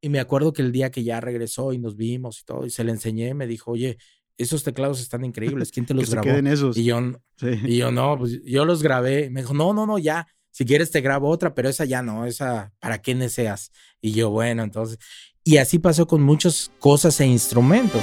Y me acuerdo que el día que ya regresó y nos vimos y todo, y se le enseñé, me dijo, oye, esos teclados están increíbles, ¿quién te los que grabó? Se queden esos. Y yo, y yo, no, pues yo los grabé. Me dijo, no, no, no, ya, si quieres te grabo otra, pero esa ya no, esa, ¿para qué deseas? Y yo, bueno, entonces, y así pasó con muchas cosas e instrumentos.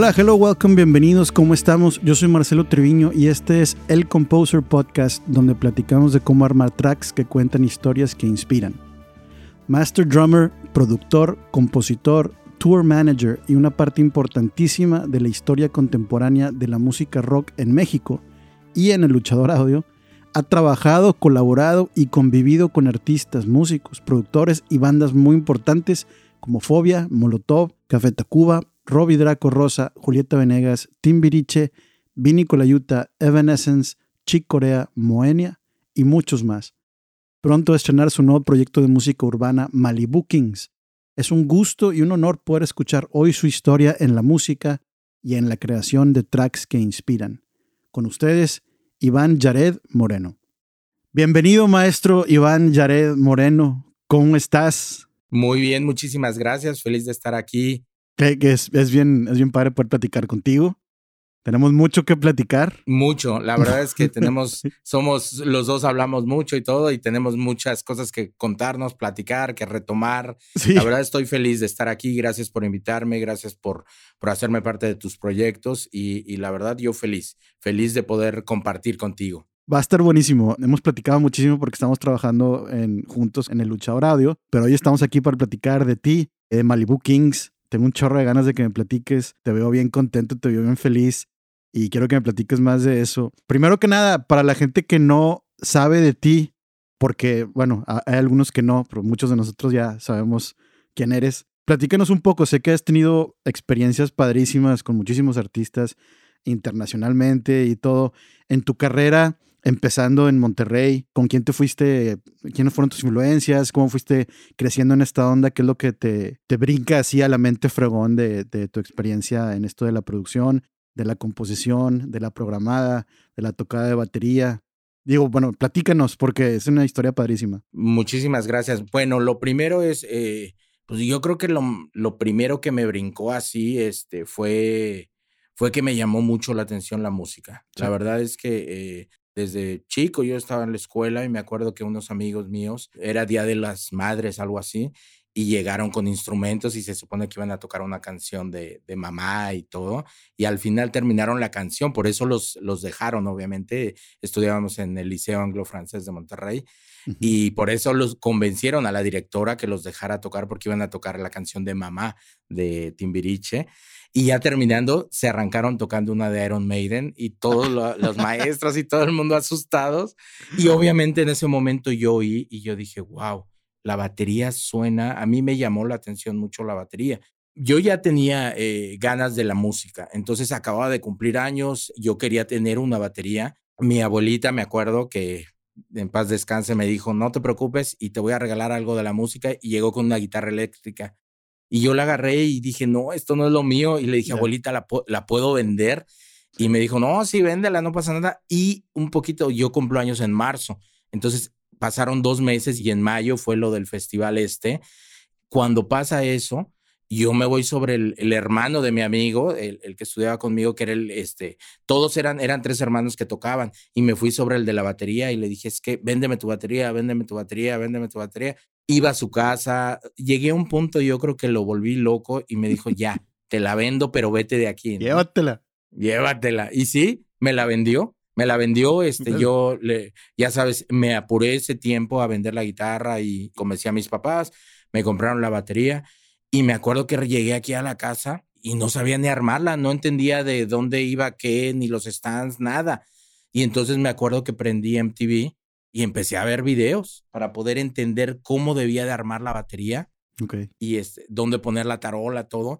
Hola, hello, welcome, bienvenidos, ¿cómo estamos? Yo soy Marcelo Treviño y este es El Composer Podcast, donde platicamos de cómo armar tracks que cuentan historias que inspiran. Master drummer, productor, compositor, tour manager y una parte importantísima de la historia contemporánea de la música rock en México y en el luchador audio, ha trabajado, colaborado y convivido con artistas, músicos, productores y bandas muy importantes como Fobia, Molotov, Café Tacuba, Robbie Draco Rosa, Julieta Venegas, Timbiriche, Vini Colayuta, Evanescence, Chick Corea, Moenia y muchos más. Pronto a estrenar su nuevo proyecto de música urbana Malibu Kings. Es un gusto y un honor poder escuchar hoy su historia en la música y en la creación de tracks que inspiran. Con ustedes, Iván Yared Moreno. Bienvenido, maestro Iván Yared Moreno. ¿Cómo estás? Muy bien, muchísimas gracias. Feliz de estar aquí que, es, es, bien, es bien padre poder platicar contigo. Tenemos mucho que platicar. Mucho. La verdad es que tenemos, somos, los dos hablamos mucho y todo, y tenemos muchas cosas que contarnos, platicar, que retomar. Sí. La verdad estoy feliz de estar aquí. Gracias por invitarme, gracias por, por hacerme parte de tus proyectos y, y la verdad yo feliz, feliz de poder compartir contigo. Va a estar buenísimo. Hemos platicado muchísimo porque estamos trabajando en, juntos en el Luchador Audio, pero hoy estamos aquí para platicar de ti, de Malibu Kings, tengo un chorro de ganas de que me platiques. Te veo bien contento, te veo bien feliz y quiero que me platiques más de eso. Primero que nada, para la gente que no sabe de ti, porque, bueno, hay algunos que no, pero muchos de nosotros ya sabemos quién eres. Platícanos un poco, sé que has tenido experiencias padrísimas con muchísimos artistas internacionalmente y todo. En tu carrera, empezando en Monterrey, ¿con quién te fuiste? ¿Quiénes fueron tus influencias? ¿Cómo fuiste creciendo en esta onda? ¿Qué es lo que te, te brinca así a la mente fregón de, de, tu experiencia en esto de la producción, de la composición, de la programada, de la tocada de batería? Digo, bueno, platícanos porque es una historia padrísima. Muchísimas gracias. Bueno, lo primero es, eh, pues yo creo que lo, lo, primero que me brincó así este, fue, fue que me llamó mucho la atención la música. Sí. La verdad es que eh, desde chico yo estaba en la escuela y me acuerdo que unos amigos míos, era Día de las Madres, algo así, y llegaron con instrumentos y se supone que iban a tocar una canción de, de mamá y todo, y al final terminaron la canción, por eso los, los dejaron, obviamente, estudiábamos en el Liceo Anglo-Francés de Monterrey, uh -huh. y por eso los convencieron a la directora que los dejara tocar porque iban a tocar la canción de mamá de Timbiriche. Y ya terminando, se arrancaron tocando una de Iron Maiden y todos lo, los maestros y todo el mundo asustados. Y obviamente en ese momento yo oí y yo dije, wow, la batería suena, a mí me llamó la atención mucho la batería. Yo ya tenía eh, ganas de la música, entonces acababa de cumplir años, yo quería tener una batería. Mi abuelita, me acuerdo que en paz descanse, me dijo, no te preocupes y te voy a regalar algo de la música y llegó con una guitarra eléctrica. Y yo la agarré y dije, no, esto no es lo mío. Y le dije, yeah. abuelita, ¿la, ¿la, puedo vender? Y me dijo, no, sí, véndela, no pasa nada. Y un poquito, yo cumplo años en marzo. Entonces pasaron dos meses y en mayo fue lo del festival este. Cuando pasa eso, yo me voy sobre el, el hermano de mi amigo, el, el, que estudiaba conmigo, que era el, este, todos eran, eran tres hermanos que tocaban, y me fui sobre el de la batería y le dije, es que véndeme tu batería, véndeme tu batería, véndeme tu batería. Iba a su casa, llegué a un punto, yo creo que lo volví loco y me dijo, ya, te la vendo, pero vete de aquí. ¿no? Llévatela. Llévatela. Y sí, me la vendió. Me la vendió, este, yo le, ya sabes, me apuré ese tiempo a vender la guitarra y convencí a mis papás, me compraron la batería y me acuerdo que llegué aquí a la casa y no sabía ni armarla, no entendía de dónde iba qué, ni los stands, nada. Y entonces me acuerdo que prendí MTV y empecé a ver videos para poder entender cómo debía de armar la batería okay. y este, dónde poner la tarola, todo.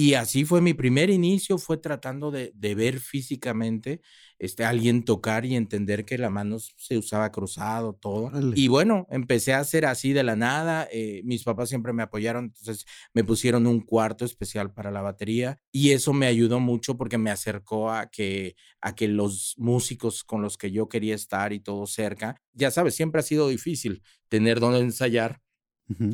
Y así fue mi primer inicio, fue tratando de, de ver físicamente este, alguien tocar y entender que la mano se usaba cruzado, todo. Y bueno, empecé a hacer así de la nada. Eh, mis papás siempre me apoyaron, entonces me pusieron un cuarto especial para la batería y eso me ayudó mucho porque me acercó a que, a que los músicos con los que yo quería estar y todo cerca, ya sabes, siempre ha sido difícil tener donde ensayar,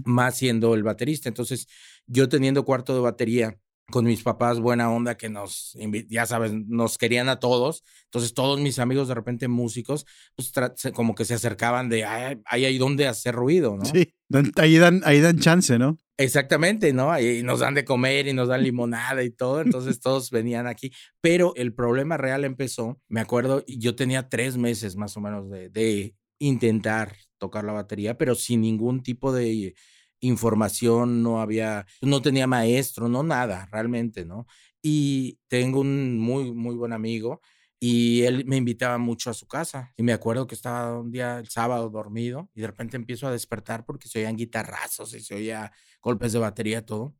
más siendo el baterista. Entonces, yo teniendo cuarto de batería, con mis papás buena onda que nos, ya sabes, nos querían a todos. Entonces todos mis amigos de repente músicos, pues como que se acercaban de, ahí hay donde hacer ruido, ¿no? Sí, ahí dan, ahí dan chance, ¿no? Exactamente, ¿no? Ahí nos dan de comer y nos dan limonada y todo, entonces todos venían aquí. Pero el problema real empezó, me acuerdo, yo tenía tres meses más o menos de, de intentar tocar la batería, pero sin ningún tipo de información, no había, no tenía maestro, no nada, realmente, ¿no? Y tengo un muy, muy buen amigo y él me invitaba mucho a su casa. Y me acuerdo que estaba un día el sábado dormido y de repente empiezo a despertar porque se oían guitarrazos y se oía golpes de batería, todo.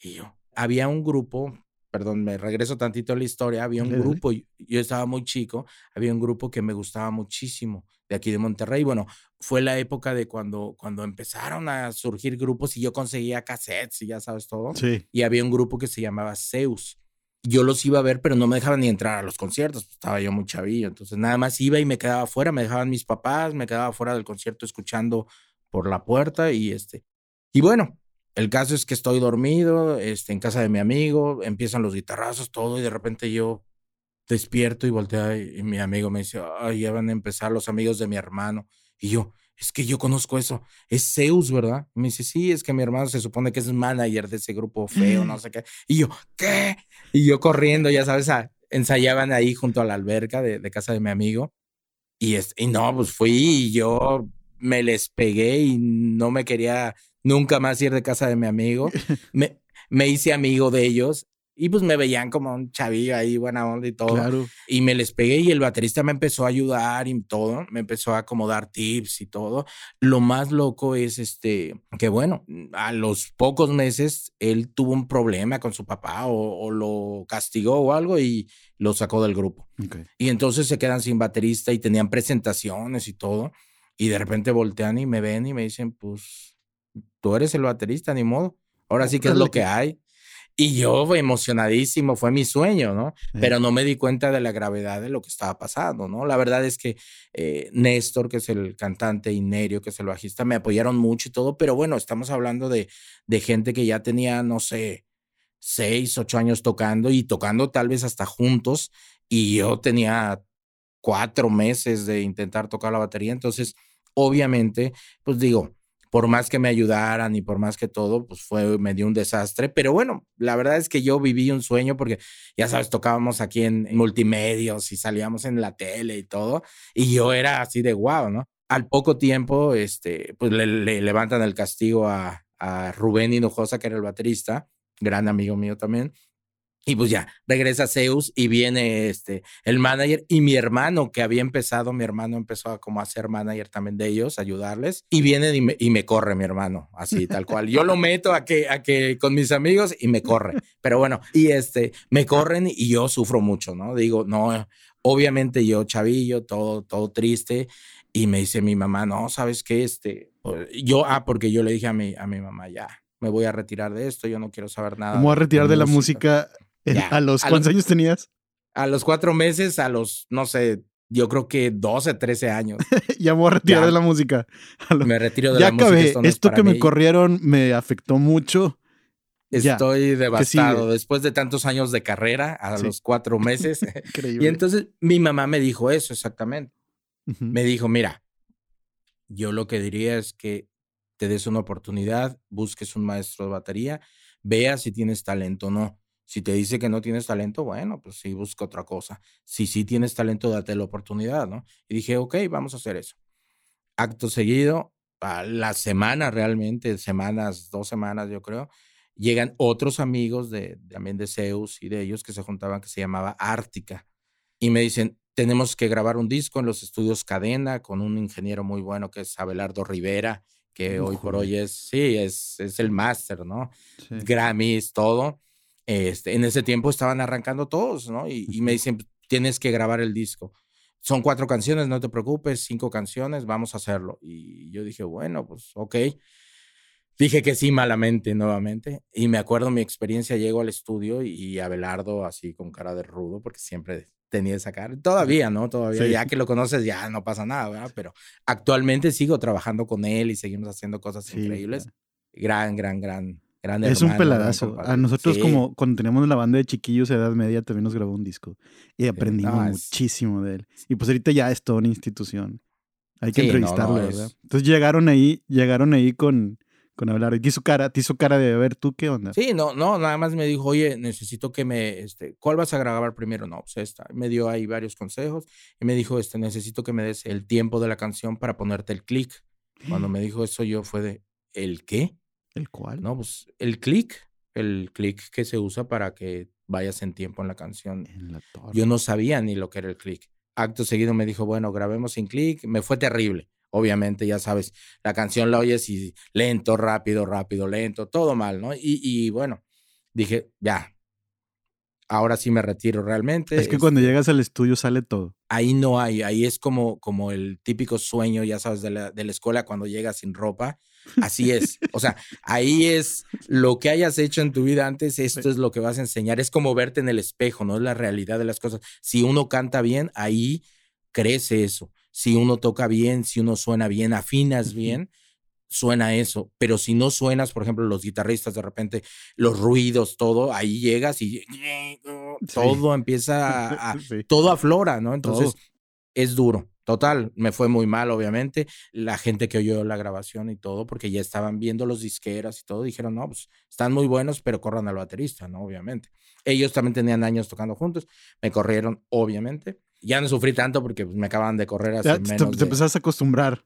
Y yo, había un grupo, perdón, me regreso tantito a la historia, había un grupo, yo estaba muy chico, había un grupo que me gustaba muchísimo de aquí de Monterrey. Bueno, fue la época de cuando, cuando empezaron a surgir grupos y yo conseguía cassettes y ya sabes todo. Sí. Y había un grupo que se llamaba Zeus. Yo los iba a ver, pero no me dejaban ni entrar a los conciertos. Pues, estaba yo muy chavillo. Entonces nada más iba y me quedaba afuera. Me dejaban mis papás, me quedaba fuera del concierto escuchando por la puerta y este. Y bueno, el caso es que estoy dormido, este, en casa de mi amigo, empiezan los guitarrazos, todo, y de repente yo despierto y volteo y, mi amigo me dice, ay, ya van a empezar los amigos de mi hermano. Y yo, es que yo conozco eso, es Zeus, ¿verdad? me dice, sí, es que mi hermano se supone que es manager de ese grupo feo, no sé qué. Y yo, ¿qué? Y yo corriendo, ya sabes, ensayaban ahí junto a la alberca de, casa de mi amigo. Y, es, y no, pues fui y yo me les pegué y no me quería nunca más ir de casa de mi amigo. Me, me hice amigo de ellos y pues me veían como un chavillo ahí, buena onda y todo. Claro. Y me les pegué y el baterista me empezó a ayudar y todo. Me empezó a como dar tips y todo. Lo más loco es este, que bueno, a los pocos meses él tuvo un problema con su papá o, lo castigó o algo y lo sacó del grupo. Y entonces se quedan sin baterista y tenían presentaciones y todo. Y de repente voltean y me ven y me dicen, pues, tú eres el baterista, ni modo. Ahora sí que es lo que hay. Y yo emocionadísimo, fue mi sueño, ¿no? Pero no me di cuenta de la gravedad de lo que estaba pasando, ¿no? La verdad es que eh, Néstor, que es el cantante, y Nerio, que es el bajista, me apoyaron mucho y todo, pero bueno, estamos hablando de, de gente que ya tenía, no sé, seis, ocho años tocando y tocando tal vez hasta juntos, y yo tenía cuatro meses de intentar tocar la batería, entonces, obviamente, pues digo, por más que me ayudaran y por más que todo, pues fue, me dio un desastre. Pero bueno, la verdad es que yo viví un sueño porque, ya sabes, tocábamos aquí en, multimedios y salíamos en la tele y todo. Y yo era así de guau, ¿no? Al poco tiempo, este, pues le, levantan el castigo a, a Rubén Hinojosa, que era el baterista, gran amigo mío también. Y pues ya, regresa Zeus y viene este, el manager y mi hermano que había empezado, mi hermano empezó a como a ser manager también de ellos, ayudarles. Y viene y me, y me corre mi hermano, así tal cual. Yo lo meto a que, a que con mis amigos y me corre. Pero bueno, y este, me corren y yo sufro mucho, ¿no? Digo, no, obviamente yo chavillo, todo, todo triste. Y me dice mi mamá, no, ¿sabes qué? Este, pues, yo, ah, porque yo le dije a mi, a mi mamá, ya, me voy a retirar de esto, yo no quiero saber nada. ¿Cómo a retirar de, la música ¿A los cuántos años tenías? A los cuatro meses, a los, no sé, yo creo que 12, 13 años. ya me voy a retirar de la música. Me retiro de la música. Ya acabé. Esto, que me corrieron me afectó mucho. Estoy devastado. Después de tantos años de carrera, a los cuatro meses. Increíble. Y entonces mi mamá me dijo eso exactamente. Me dijo, mira, yo lo que diría es que te des una oportunidad, busques un maestro de batería, vea si tienes talento o no. Si te dice que no tienes talento, bueno, pues sí, busca otra cosa. Si sí tienes talento, date la oportunidad, ¿no? Y dije, ok, vamos a hacer eso. Acto seguido, a la semana realmente, semanas, dos semanas yo creo, llegan otros amigos de, también de Zeus y de ellos que se juntaban, que se llamaba Ártica. Y me dicen, tenemos que grabar un disco en los estudios Cadena con un ingeniero muy bueno que es Abelardo Rivera, que hoy por hoy es, sí, es, es el máster, ¿no? Grammys, todo. Este, en ese tiempo estaban arrancando todos, ¿no? Y, y me dicen, tienes que grabar el disco. Son cuatro canciones, no te preocupes, cinco canciones, vamos a hacerlo. Y yo dije, bueno, pues ok. Dije que sí malamente nuevamente. Y me acuerdo mi experiencia, llego al estudio y Abelardo así con cara de rudo, porque siempre tenía esa cara. Todavía, ¿no? Todavía, ya que lo conoces, ya no pasa nada, ¿verdad? Pero actualmente sigo trabajando con él y seguimos haciendo cosas increíbles. Gran, gran, gran, gran. Es un peladazo. A nosotros, como cuando teníamos la banda de chiquillos de edad media, también nos grabó un disco y aprendimos muchísimo de él. Y pues ahorita ya es toda una institución. Hay que entrevistarlo, ¿verdad? Entonces llegaron ahí, llegaron ahí con con hablar. Y su cara, te hizo cara de ver tú qué onda. Sí, no, no, nada más me dijo, oye, necesito que me, este, ¿cuál vas a grabar primero? No, pues esta. Me dio ahí varios consejos y me dijo, este, necesito que me des el tiempo de la canción para ponerte el clic. Cuando me dijo eso, yo fue de, ¿el qué? ¿El cuál? No, pues el clic, el clic que se usa para que vayas en tiempo en la canción. yo no sabía ni lo que era el clic. Acto seguido me dijo, bueno, grabemos sin clic. Me fue terrible obviamente, ya sabes, la canción la oyes y lento, rápido, rápido, lento, todo mal, ¿no? Y, bueno, dije, ya, ahora sí me retiro realmente. Es que cuando este llegas al estudio sale todo. Ahí no hay, ahí es como, como el típico sueño, ya sabes, de la, de la escuela cuando llegas sin ropa. Así es. O sea, ahí es lo que hayas hecho en tu vida antes, esto es lo que vas a enseñar. Es como verte en el espejo, no es la realidad de las cosas. Si uno canta bien, ahí crece eso si uno toca bien, si uno suena bien, afinas bien, suena eso. Pero si no suenas, por ejemplo, los guitarristas de repente, los ruidos, todo, ahí llegas y todo empieza a, todo aflora, ¿no? Entonces es duro. Total, me fue muy mal, obviamente. La gente que oyó la grabación y todo, porque ya estaban viendo los disqueras y todo, dijeron, no, pues están muy buenos, pero corran al baterista, ¿no? Obviamente. Ellos también tenían años tocando juntos, me corrieron, obviamente ya no sufrí tanto porque pues, me acaban de correr hace menos. Te, empezaste a acostumbrar.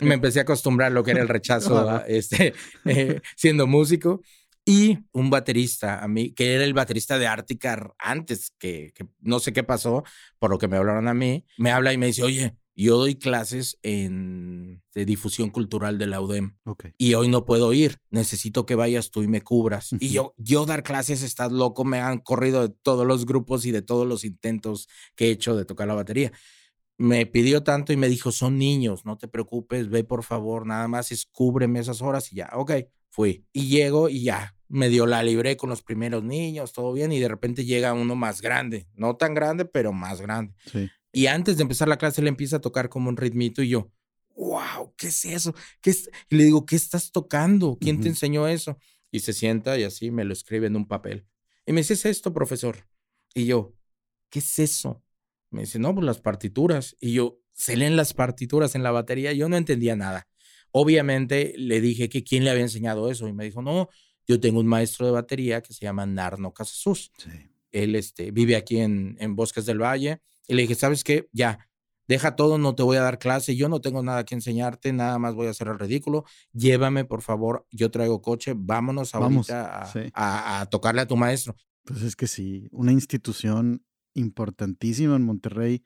Me empecé a acostumbrar lo que era el rechazo este, eh, siendo músico. Y un baterista, a mí, que era el baterista de Arctic antes, que, que no sé qué pasó, por lo que me hablaron a mí, me habla y me dice, oye, yo doy clases en, de difusión cultural de la UDEM y hoy no puedo ir. Necesito que vayas tú y me cubras. Y yo, yo dar clases, estás loco. Me han corrido de todos los grupos y de todos los intentos que he hecho de tocar la batería. Me pidió tanto y me dijo, son niños, no te preocupes, ve por favor, nada más es cúbreme esas horas y ya, ok, fui. Y llego y ya, me dio la libre con los primeros niños, todo bien, y de repente llega uno más grande, no tan grande, pero más grande. Sí. Y antes de empezar la clase, le empieza a tocar como un ritmito y yo, wow, ¿qué es eso? ¿Qué Y le digo, ¿qué estás tocando? ¿Quién te enseñó eso? Y se sienta y así me lo escribe en un papel. Y me dice, ¿es esto, profesor? Y yo, ¿qué es eso? Me dice, no, pues las partituras. Y yo, se leen las partituras en la batería. Yo no entendía nada. Obviamente le dije que quién le había enseñado eso. Y me dijo, no, yo tengo un maestro de batería que se llama Narno Casasus. Él este, vive aquí en, en Bosques del Valle y le dije, ¿sabes qué? Ya, deja todo, no te voy a dar clase, yo no tengo nada que enseñarte, nada más voy a hacer el ridículo, llévame por favor, yo traigo coche, vámonos ahorita a, tocarle a tu maestro. Pues es que sí, una institución importantísima en Monterrey,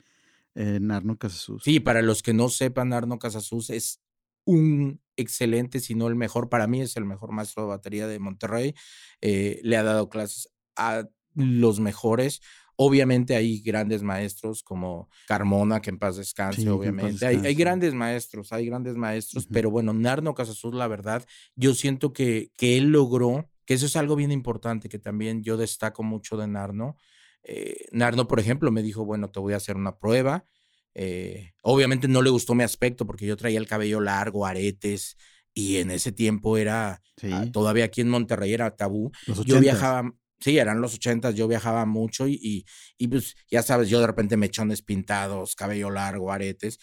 eh, Narno Casasus. Sí, para los que no sepan, Narno Casasus es un excelente, si no el mejor, para mí es el mejor maestro de batería de Monterrey, eh, le ha dado clases a los mejores. Obviamente hay grandes maestros como Carmona, que en paz descanse, obviamente. Hay, grandes maestros, hay grandes maestros, pero bueno, Narno Casasuz, la verdad, yo siento que, que él logró, que eso es algo bien importante, que también yo destaco mucho de Narno. Eh, Narno, por ejemplo, me dijo, bueno, te voy a hacer una prueba. Eh, obviamente no le gustó mi aspecto porque yo traía el cabello largo, aretes, y en ese tiempo era, ah, todavía aquí en Monterrey era tabú. Yo viajaba, sí, eran los ochentas, yo viajaba mucho y, y, pues ya sabes, yo de repente mechones pintados, cabello largo, aretes.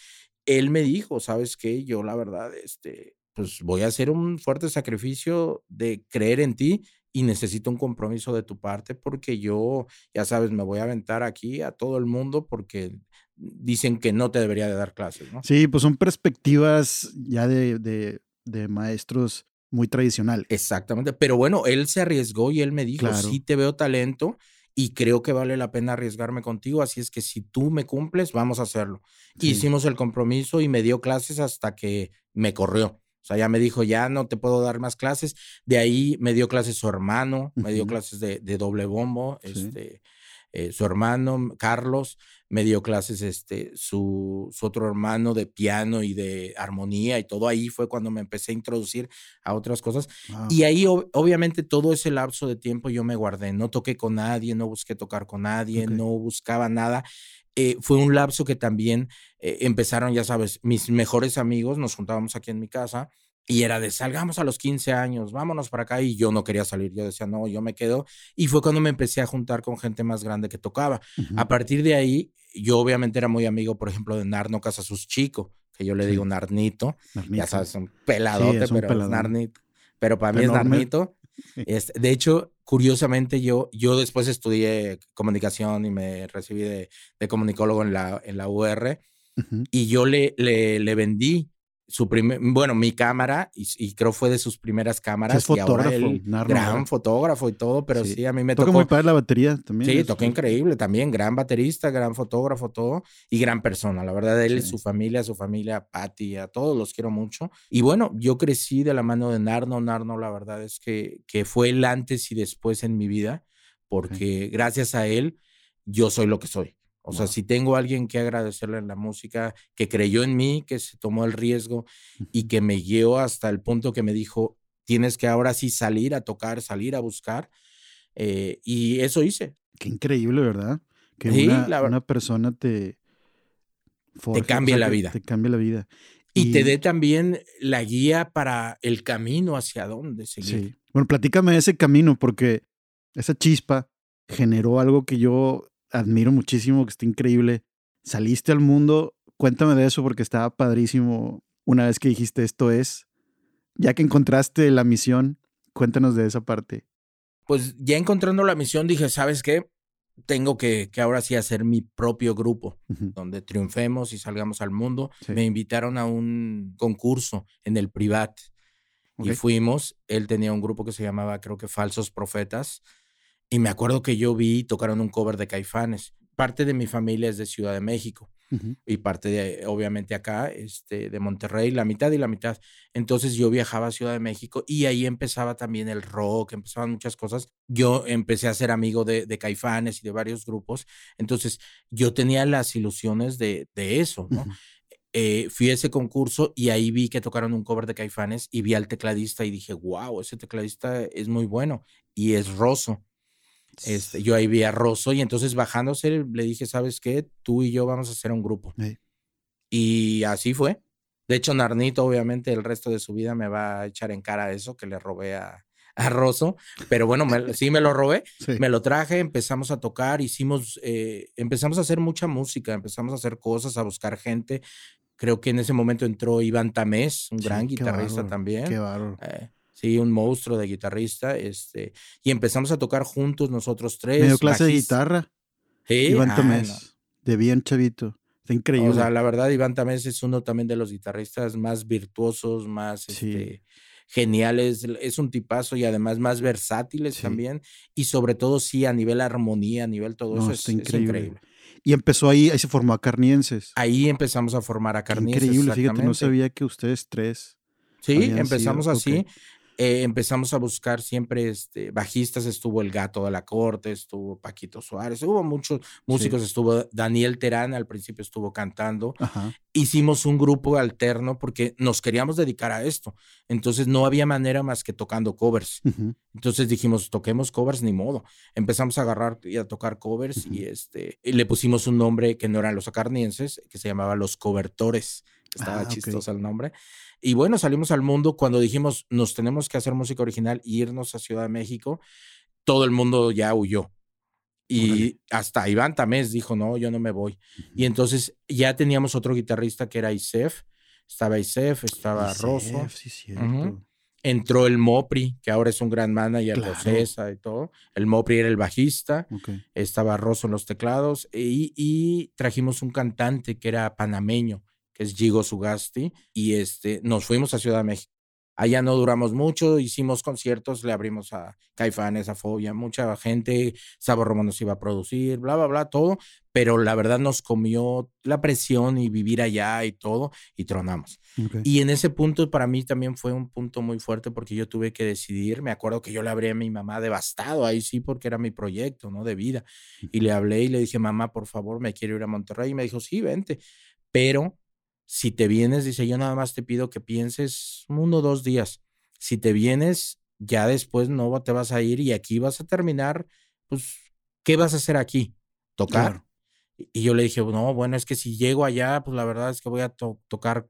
Él me dijo, ¿sabes qué? Yo la verdad, este, pues voy a hacer un fuerte sacrificio de creer en ti y necesito un compromiso de tu parte porque yo, ya sabes, me voy a aventar aquí a todo el mundo porque dicen que no te debería de dar clases, ¿no? Sí, pues son perspectivas ya de, de, de maestros muy tradicional. Exactamente, pero bueno, él se arriesgó y él me dijo, sí te veo talento y creo que vale la pena arriesgarme contigo, así es que si tú me cumples, vamos a hacerlo. Hicimos el compromiso y me dio clases hasta que me corrió. O sea, ya me dijo, ya no te puedo dar más clases. De ahí me dio clases su hermano, me dio clases de, doble bombo, este, eh, su hermano, Carlos, me dio clases este, su, su, otro hermano de piano y de armonía y todo ahí fue cuando me empecé a introducir a otras cosas. Y ahí obviamente todo ese lapso de tiempo yo me guardé, no toqué con nadie, no busqué tocar con nadie, no buscaba nada. Eh, fue un lapso que también eh, empezaron, ya sabes, mis mejores amigos, nos juntábamos aquí en mi casa y era de salgamos a los 15 años, vámonos para acá. Y yo no quería salir. Yo decía, no, yo me quedo. Y fue cuando me empecé a juntar con gente más grande que tocaba. A partir de ahí, yo obviamente era muy amigo, por ejemplo, de Narno Casasus Chico, que yo le digo Narnito. Ya sabes, un peladote, pero es Narnito. Pero para mí es Narnito. Este, de hecho, curiosamente, yo, yo después estudié comunicación y me recibí de, comunicólogo en la, en la UR. Y yo le, le, le vendí su primer, bueno, mi cámara, y, creo fue de sus primeras cámaras. Es fotógrafo, y gran fotógrafo y todo, pero sí, a mí me tocó. Toca muy padre la batería también. Sí, toca increíble también, gran baterista, gran fotógrafo, todo, y gran persona. La verdad, él, su familia, su familia, Patty, a todos los quiero mucho. Y bueno, yo crecí de la mano de Narno. Narno, la verdad es que, que fue el antes y después en mi vida, porque gracias a él, yo soy lo que soy. O sea, si tengo a alguien que agradecerle en la música, que creyó en mí, que se tomó el riesgo y que me guió hasta el punto que me dijo, tienes que ahora sí salir a tocar, salir a buscar. Eh, y eso hice. Qué increíble, ¿verdad? Que una, persona te... te cambie la vida. Te cambia la vida. Y, te dé también la guía para el camino hacia dónde seguir. Sí. Bueno, platícame ese camino, porque esa chispa generó algo que yo admiro muchísimo, que está increíble. Saliste al mundo, cuéntame de eso porque estaba padrísimo una vez que dijiste esto es. Ya que encontraste la misión, cuéntanos de esa parte. Pues ya encontrando la misión dije, ¿sabes qué? Tengo que, que ahora sí hacer mi propio grupo, donde triunfemos y salgamos al mundo. Me invitaron a un concurso en el Privat y fuimos. Él tenía un grupo que se llamaba, creo que Falsos Profetas y me acuerdo que yo vi, tocaron un cover de Caifanes. Parte de mi familia es de Ciudad de México y parte de, obviamente, acá, este, de Monterrey, la mitad y la mitad. Entonces yo viajaba a Ciudad de México y ahí empezaba también el rock, empezaban muchas cosas. Yo empecé a ser amigo de, de Caifanes y de varios grupos. Entonces yo tenía las ilusiones de, de eso, ¿no? Eh, fui a ese concurso y ahí vi que tocaron un cover de Caifanes y vi al tecladista y dije, wow, ese tecladista es muy bueno y es roso. Este, yo ahí vi a Rosso y entonces bajándose le dije, ¿sabes qué? Tú y yo vamos a hacer un grupo. Y así fue. De hecho, Narnito, obviamente, el resto de su vida me va a echar en cara eso que le robé a, a Rosso. Pero bueno, sí me lo robé, me lo traje, empezamos a tocar, hicimos, eh, empezamos a hacer mucha música, empezamos a hacer cosas, a buscar gente. Creo que en ese momento entró Iván Tamés, un gran guitarrista también. Qué. Eh, Sí, un monstruo de guitarrista. Este, y empezamos a tocar juntos nosotros tres. Medio clase de guitarra. Sí. Iván ah, Tamés, de bien chavito. Está increíble. O sea, la verdad, Iván Tamés es uno también de los guitarristas más virtuosos, más este, geniales. Es un tipazo y además más versátiles también. Y sobre todo, sí, a nivel armonía, a nivel todo eso, es increíble. Y empezó ahí, ahí se formó a Carnienses. Ahí empezamos a formar a Carnienses. Increíble, fíjate, no sabía que ustedes tres. Sí, empezamos así. Eh, empezamos a buscar siempre este, bajistas, estuvo el gato de la corte, estuvo Paquito Suárez, hubo muchos músicos, estuvo Daniel Terán, al principio estuvo cantando. Hicimos un grupo alterno porque nos queríamos dedicar a esto, entonces no había manera más que tocando covers. Entonces dijimos, toquemos covers, ni modo. Empezamos a agarrar y a tocar covers y, este, le pusimos un nombre que no eran los acarnienses, que se llamaba Los Cobertores, estaba ah, chistoso el nombre. Y bueno, salimos al mundo cuando dijimos, nos tenemos que hacer música original e irnos a Ciudad de México, todo el mundo ya huyó. Y hasta Iván Tamés dijo, no, yo no me voy. Y entonces ya teníamos otro guitarrista que era Isef, estaba Isef, estaba Rosso. Entró el Mopri, que ahora es un gran manager, claro. y todo. El Mopri era el bajista, estaba Rosso en los teclados y, y, trajimos un cantante que era panameño, que es Gigo Sugasti, y este, nos fuimos a Ciudad de México. Allá no duramos mucho, hicimos conciertos, le abrimos a Caifanes, a Fobia, mucha gente, Sabor Romo nos iba a producir, bla, bla, bla, todo, pero la verdad nos comió la presión y vivir allá y todo, y tronamos. Y en ese punto para mí también fue un punto muy fuerte porque yo tuve que decidir, me acuerdo que yo le hablé a mi mamá devastado, ahí sí, porque era mi proyecto, ¿no? De vida. Y le hablé y le dije, mamá, por favor, me quiero ir a Monterrey. Y me dijo, sí, vente, pero si te vienes, dice, yo nada más te pido que pienses uno o dos días. Si te vienes, ya después no te vas a ir y aquí vas a terminar, pues, ¿qué vas a hacer aquí? Tocar. Y yo le dije, no, bueno, es que si llego allá, pues la verdad es que voy a tocar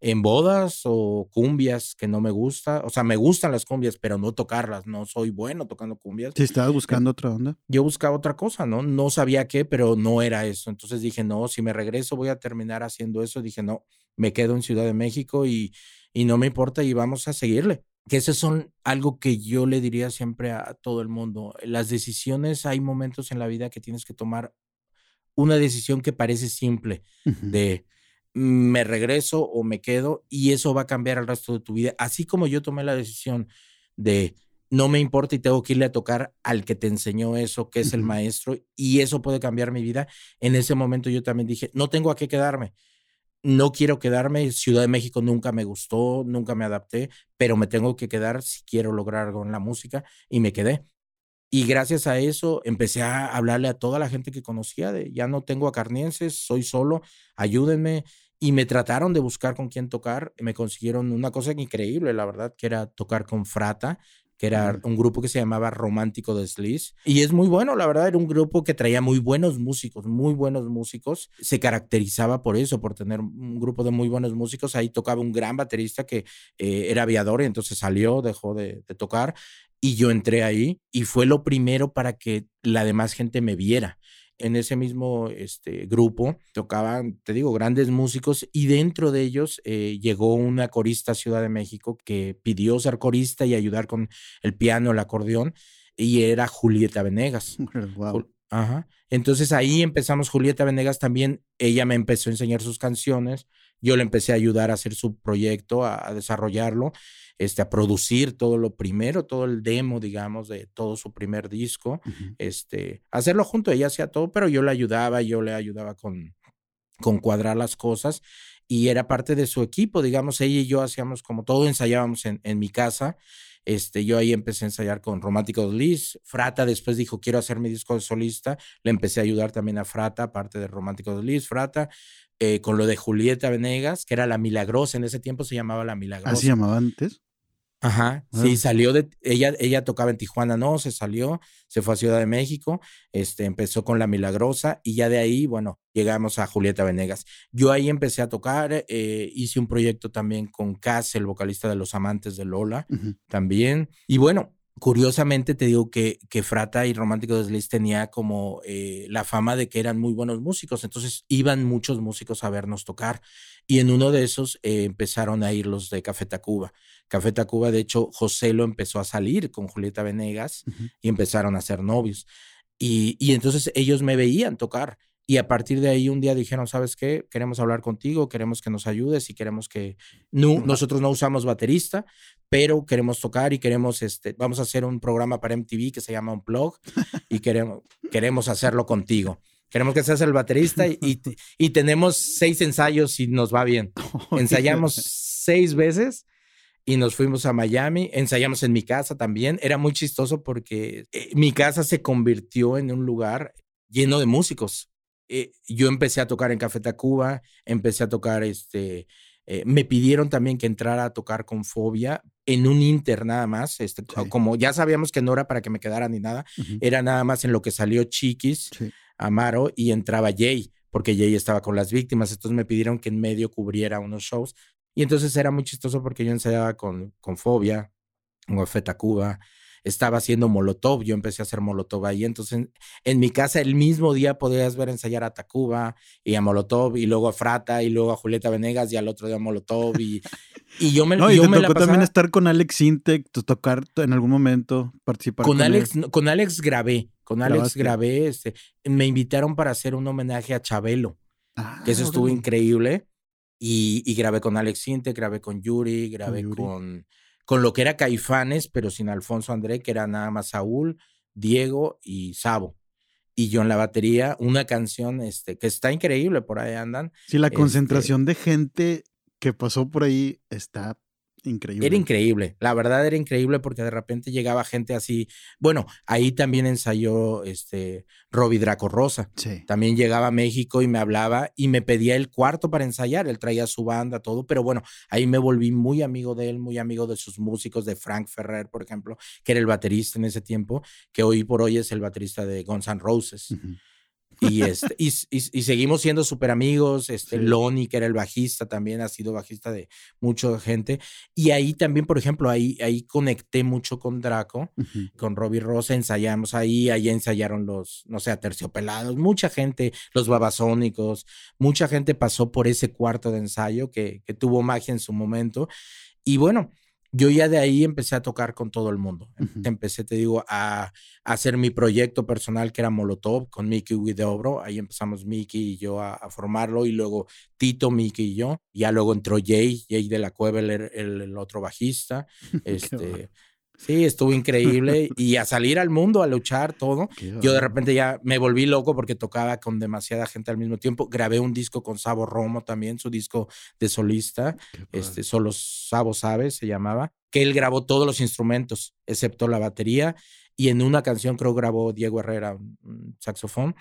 en bodas o cumbias que no me gusta. O sea, me gustan las cumbias, pero no tocarlas. No soy bueno tocando cumbias. Si estabas buscando otra onda. Yo buscaba otra cosa, ¿no? No sabía qué, pero no era eso. Entonces dije, no, si me regreso voy a terminar haciendo eso. Dije, no, me quedo en Ciudad de México y, y no me importa y vamos a seguirle. Que esos son algo que yo le diría siempre a todo el mundo. Las decisiones, hay momentos en la vida que tienes que tomar una decisión que parece simple, de me regreso o me quedo y eso va a cambiar el resto de tu vida. Así como yo tomé la decisión de no me importa y tengo que irle a tocar al que te enseñó eso, que es el maestro, y eso puede cambiar mi vida. En ese momento yo también dije, no tengo a qué quedarme. No quiero quedarme. Ciudad de México nunca me gustó, nunca me adapté, pero me tengo que quedar si quiero lograr algo en la música y me quedé. Y gracias a eso empecé a hablarle a toda la gente que conocía de ya no tengo a carnienses, soy solo, ayúdenme. Y me trataron de buscar con quién tocar. Me consiguieron una cosa increíble, la verdad, que era tocar con Frata, que era un grupo que se llamaba Romántico de Sliss. Y es muy bueno, la verdad, era un grupo que traía muy buenos músicos, muy buenos músicos. Se caracterizaba por eso, por tener un grupo de muy buenos músicos. Ahí tocaba un gran baterista que eh, era aviador y entonces salió, dejó de, de tocar. Y yo entré ahí y fue lo primero para que la demás gente me viera. En ese mismo este, grupo tocaban, te digo, grandes músicos y dentro de ellos eh, llegó una corista a Ciudad de México que pidió ser corista y ayudar con el piano, el acordeón, y era Julieta Venegas. Ajá. Entonces ahí empezamos Julieta Venegas también, ella me empezó a enseñar sus canciones, yo le empecé a ayudar a hacer su proyecto, a desarrollarlo este, a producir todo lo primero, todo el demo, digamos, de todo su primer disco, este, hacerlo junto, ella hacía todo, pero yo le ayudaba, yo le ayudaba con, con cuadrar las cosas y era parte de su equipo, digamos, ella y yo hacíamos como todo, ensayábamos en, en mi casa, este, yo ahí empecé a ensayar con Románticos Liz. Frata después dijo, quiero hacer mi disco de solista. Le empecé a ayudar también a Frata, aparte de Románticos Liz. Frata, eh, con lo de Julieta Venegas, que era La Milagrosa. En ese tiempo se llamaba La Milagrosa. ¿Así llamaba antes? Ajá, sí, salió de, ella, ella tocaba en Tijuana, no, se salió, se fue a Ciudad de México, este, empezó con La Milagrosa y ya de ahí, bueno, llegamos a Julieta Venegas. Yo ahí empecé a tocar, eh, hice un proyecto también con Cass, el vocalista de Los Amantes de Lola, también. Y bueno, curiosamente te digo que, que Frata y Romántico Desliz tenía como eh, la fama de que eran muy buenos músicos, entonces iban muchos músicos a vernos tocar y en uno de esos eh, empezaron a ir los de Café Tacuba. Café Tacuba, de hecho, José lo empezó a salir con Julieta Venegas y empezaron a ser novios. Y, y, entonces ellos me veían tocar. Y a partir de ahí un día dijeron, ¿sabes qué? Queremos hablar contigo, queremos que nos ayudes y queremos que... No, nosotros no usamos baterista, pero queremos tocar y queremos, este, vamos a hacer un programa para MTV que se llama Unplug y queremos, queremos hacerlo contigo. Queremos que seas el baterista y, y, y tenemos seis ensayos y nos va bien. Ensayamos seis veces y nos fuimos a Miami, ensayamos en mi casa también. Era muy chistoso porque eh, mi casa se convirtió en un lugar lleno de músicos. Eh, yo empecé a tocar en Café Tacuba, empecé a tocar, este, eh, me pidieron también que entrara a tocar con Fobia en un inter nada más, este, como ya sabíamos que no era para que me quedara ni nada, era nada más en lo que salió Chiquis, Amaro y entraba Jay porque Jay estaba con las víctimas, entonces me pidieron que en medio cubriera unos shows y entonces era muy chistoso porque yo ensayaba con, con Fobia, con Feta Cuba, estaba haciendo Molotov, yo empecé a hacer Molotov ahí, entonces en, mi casa el mismo día podías ver ensayar a Tacuba y a Molotov y luego a Frata y luego a Julieta Venegas y al otro día a Molotov y, y yo me, no, yo y te me tocó también estar con Alex Intec, tocar en algún momento, participar con, Alex. Con Alex grabé, con Alex grabé, este, me invitaron para hacer un homenaje a Chabelo, que eso estuvo increíble Y, grabé con Alex Sinte, grabé con Yuri, grabé con, con lo que era Caifanes, pero sin Alfonso André, que era nada más Saúl, Diego y Sabo. Y yo en la batería, una canción este, que está increíble, por ahí andan. Sí, la este concentración de gente que pasó por ahí está Increíble. Era increíble, la verdad era increíble porque de repente llegaba gente así. Bueno, ahí también ensayó este Robbie Draco Rosa. Sí. También llegaba a México y me hablaba y me pedía el cuarto para ensayar. Él traía su banda, todo, pero bueno, ahí me volví muy amigo de él, muy amigo de sus músicos, de Frank Ferrer, por ejemplo, que era el baterista en ese tiempo, que hoy por hoy es el baterista de Guns N' Roses. Y, este, y, y, seguimos siendo súper amigos. Este, Lonnie, que era el bajista, también ha sido bajista de mucha gente. Y ahí también, por ejemplo, ahí, ahí conecté mucho con Draco, con Robbie Rosa, ensayamos ahí, ahí ensayaron los, no sé, terciopelados, mucha gente, los babasónicos, mucha gente pasó por ese cuarto de ensayo que, que tuvo magia en su momento. Y bueno, yo ya de ahí empecé a tocar con todo el mundo. Empecé, te digo, a, hacer mi proyecto personal que era Molotov con Mickey Widobro. Ahí empezamos Mickey y yo a, formarlo y luego Tito, Mickey y yo. Ya luego entró Jay, Jay de la Cueva, el, el, otro bajista. Este, Sí, estuvo increíble. y a salir al mundo, a luchar, todo. Yo de repente ya me volví loco porque tocaba con demasiada gente al mismo tiempo. Grabé un disco con Sabo Romo también, su disco de solista. Este, solo Sabo Sabe se llamaba. Que él grabó todos los instrumentos, excepto la batería. Y en una canción creo grabó Diego Herrera, un saxofón.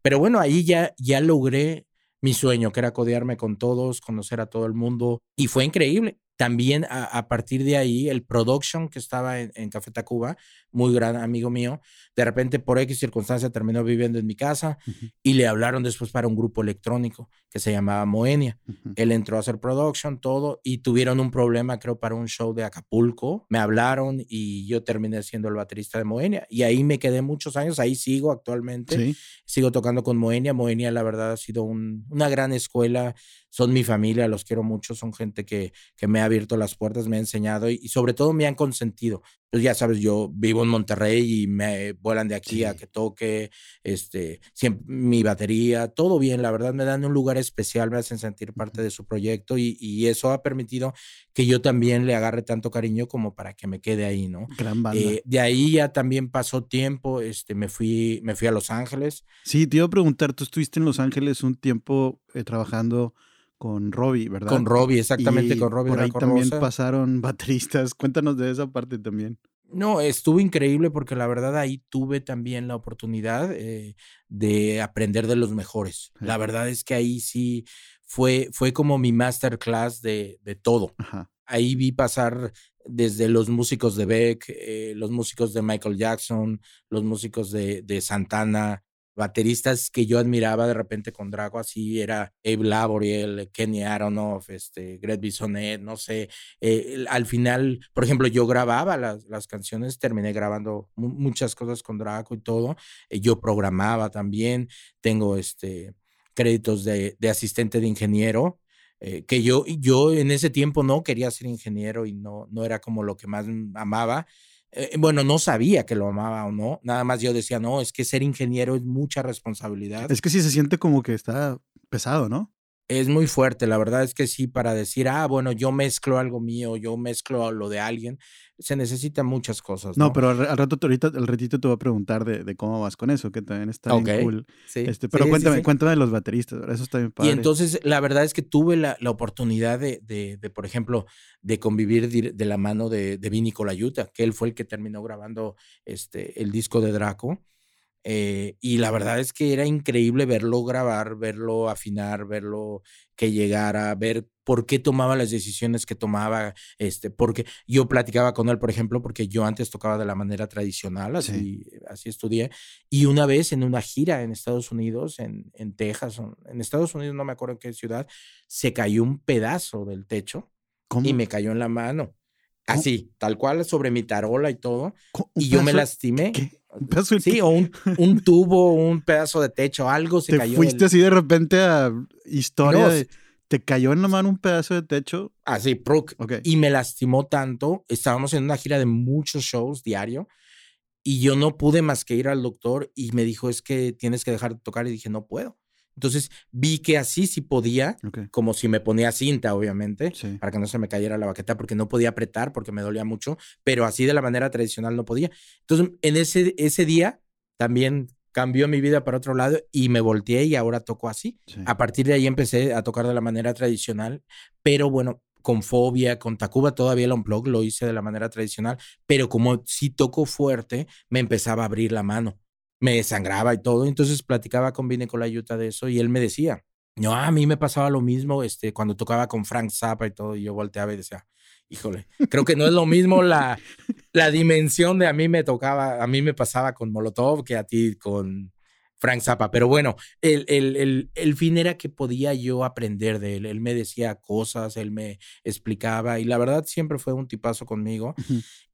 Pero bueno, ahí ya, ya logré mi sueño, que era codearme con todos, conocer a todo el mundo. Y fue increíble también a, partir de ahí, el production que estaba en, Café Tacuba, muy gran amigo mío, de repente por X circunstancia terminó viviendo en mi casa y le hablaron después para un grupo electrónico que se llamaba Moenia. Él entró a hacer production, todo, y tuvieron un problema, creo, para un show de Acapulco. Me hablaron y yo terminé siendo el baterista de Moenia. Y ahí me quedé muchos años, ahí sigo actualmente. Sigo tocando con Moenia. Moenia, la verdad, ha sido una gran escuela son mi familia, los quiero mucho, son gente que, que me ha abierto las puertas, me ha enseñado y, sobre todo me han consentido. Pues ya sabes, yo vivo en Monterrey y me vuelan de aquí a que toque, este, siempre, mi batería, todo bien, la verdad me dan un lugar especial, me hacen sentir parte de su proyecto y, y eso ha permitido que yo también le agarre tanto cariño como para que me quede ahí, ¿no? Gran banda. Eh, de ahí ya también pasó tiempo, este, me fui, me fui a Los Ángeles. Sí, te iba a preguntar, tú estuviste en Los Ángeles un tiempo eh, trabajando con Robbie, ¿verdad? Con Robbie, exactamente, con Robbie. Por ahí también pasaron bateristas. Cuéntanos de esa parte también. No, estuvo increíble porque la verdad ahí tuve también la oportunidad eh, de aprender de los mejores. La verdad es que ahí sí fue, fue como mi masterclass de, de todo. Ahí vi pasar desde los músicos de Beck, eh, los músicos de Michael Jackson, los músicos de, de Santana, bateristas que yo admiraba de repente con Drago, así era Abe Laboriel, Kenny Aronoff, este, Greg Bisonet, no sé. Eh, al final, por ejemplo, yo grababa las, las canciones, terminé grabando muchas cosas con Drago y todo. Eh, yo programaba también, tengo este, créditos de, de asistente de ingeniero. Eh, que yo, yo en ese tiempo no quería ser ingeniero y no, no era como lo que más amaba. Eh, bueno, no sabía que lo amaba o no, nada más yo decía, no, es que ser ingeniero es mucha responsabilidad. Es que sí se siente como que está pesado, ¿no? Es muy fuerte, la verdad es que sí, para decir, ah, bueno, yo mezclo algo mío, yo mezclo lo de alguien, se necesitan muchas cosas. No, pero al, rato, ahorita, al ratito te voy a preguntar de, cómo vas con eso, que también está bien cool. Este, pero cuéntame, cuéntame de los bateristas, eso está bien padre. Y entonces, la verdad es que tuve la, oportunidad de, de, por ejemplo, de convivir de, la mano de, de Vini Colayuta, que él fue el que terminó grabando este, el disco de Draco. Eh, y la verdad es que era increíble verlo grabar, verlo afinar, verlo que llegara, ver por qué tomaba las decisiones que tomaba, este, porque yo platicaba con él, por ejemplo, porque yo antes tocaba de la manera tradicional, así, así estudié, y una vez en una gira en Estados Unidos, en, en Texas, en Estados Unidos, no me acuerdo en qué ciudad, se cayó un pedazo del techo y me cayó en la mano. Así, tal cual, sobre mi tarola y todo. Y yo me lastimé. Sí, o un, un, tubo, un pedazo de techo, algo se ¿Te cayó. Fuiste así de repente a historia de. ¿Te cayó en la mano un pedazo de techo? Así, Prook. Y me lastimó tanto. Estábamos en una gira de muchos shows diario y yo no pude más que ir al doctor y me dijo, es que tienes que dejar de tocar. Y dije, no puedo. Entonces vi que así sí podía, como si me ponía cinta, obviamente, para que no se me cayera la baqueta, porque no podía apretar, porque me dolía mucho, pero así de la manera tradicional no podía. Entonces, en ese, ese día también cambió mi vida para otro lado y me volteé y ahora toco así. A partir de ahí empecé a tocar de la manera tradicional, pero bueno, con Fobia, con Tacuba todavía el unplug lo hice de la manera tradicional, pero como sí toco fuerte, me empezaba a abrir la mano, me sangraba y todo, entonces platicaba con Vine con la Yuta de eso y él me decía, no, a mí me pasaba lo mismo este, cuando tocaba con Frank Zappa y todo, y yo volteaba y decía, híjole, creo que no es lo mismo la, la dimensión de a mí me tocaba, a mí me pasaba con Molotov que a ti con Frank Zappa. Pero bueno, el, el, el, fin era que podía yo aprender de él. Él me decía cosas, él me explicaba y la verdad siempre fue un tipazo conmigo.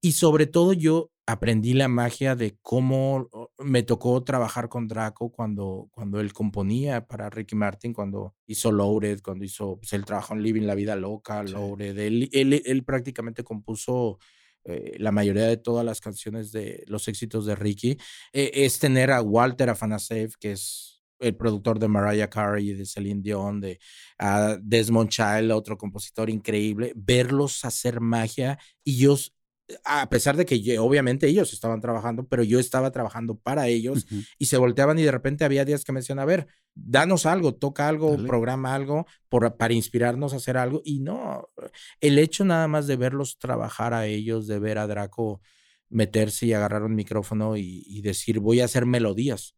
Y sobre todo yo aprendí la magia de cómo me tocó trabajar con Draco cuando, cuando él componía para Ricky Martin, cuando hizo Loaded, cuando hizo pues, el trabajo en Living la Vida Loca, Loaded. Él, él, él prácticamente compuso eh, la mayoría de todas las canciones de los éxitos de Ricky, eh, es tener a Walter Afanasev, que es el productor de Mariah Carey, de Celine Dion, de Desmond Child, otro compositor increíble, verlos hacer magia y yo a pesar de que obviamente ellos estaban trabajando, pero yo estaba trabajando para ellos y se volteaban y de repente había días que me decían, a ver, danos algo, toca algo, programa algo por, para inspirarnos a hacer algo. Y no, el hecho nada más de verlos trabajar a ellos, de ver a Draco meterse y agarrar un micrófono y, decir, voy a hacer melodías,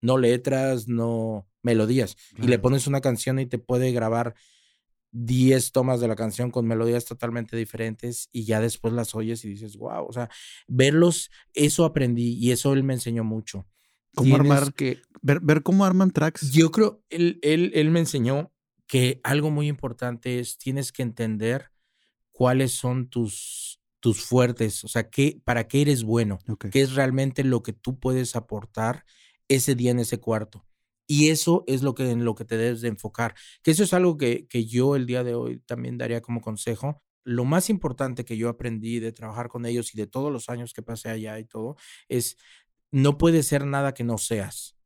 no letras, no melodías. Y le pones una canción y te puede grabar 10 tomas de la canción con melodías totalmente diferentes y ya después las oyes y dices, wow, o sea, verlos, eso aprendí y eso él me enseñó mucho. ¿Cómo armar? Que, ver, cómo arman tracks. Yo creo, él, él, él me enseñó que algo muy importante es, tienes que entender cuáles son tus, tus fuertes, o sea, qué, para qué eres bueno, qué es realmente lo que tú puedes aportar ese día en ese cuarto. Y eso es lo que, en lo que te debes de enfocar. Que eso es algo que, que yo el día de hoy también daría como consejo. Lo más importante que yo aprendí de trabajar con ellos y de todos los años que pasé allá y todo, es no puedes ser nada que no seas.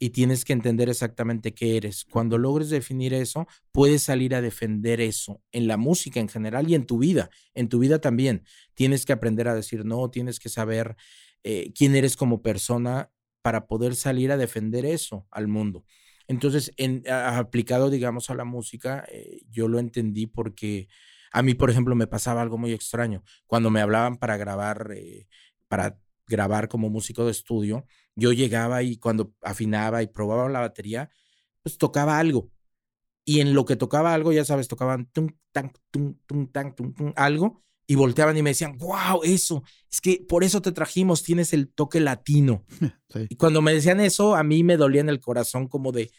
Y tienes que entender exactamente qué eres. Cuando logres definir eso, puedes salir a defender eso en la música en general y en tu vida. En tu vida también. Tienes que aprender a decir no, tienes que saber eh, quién eres como persona para poder salir a defender eso al mundo. Entonces, en, aplicado, digamos, a la música, eh, yo lo entendí porque a mí, por ejemplo, me pasaba algo muy extraño. Cuando me hablaban para grabar, eh, para grabar como músico de estudio, yo llegaba y cuando afinaba y probaba la batería, pues tocaba algo. Y en lo que tocaba algo, ya sabes, tocaban algo y volteaban y me decían, wow, eso, es que por eso te trajimos, tienes el toque latino. Y cuando me decían eso, a mí me dolía en el corazón como de,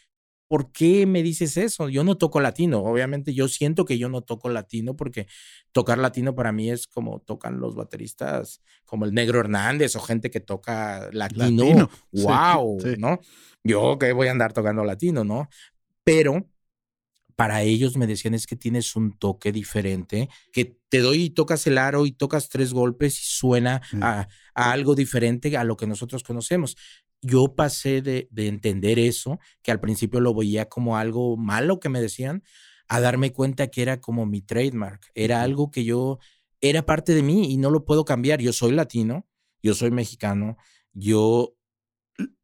¿por qué me dices eso? Yo no toco latino, obviamente yo siento que yo no toco latino porque tocar latino para mí es como tocan los bateristas, como el Negro Hernández o gente que toca latino. Wow, ¿no? Yo que voy a andar tocando latino, ¿no? Pero para ellos me decían es que tienes un toque diferente, que te doy y tocas el aro y tocas tres golpes y suena a, algo diferente a lo que nosotros conocemos. Yo pasé de, entender eso, que al principio lo veía como algo malo que me decían, a darme cuenta que era como mi trademark, era algo que yo, era parte de mí y no lo puedo cambiar. Yo soy latino, yo soy mexicano, yo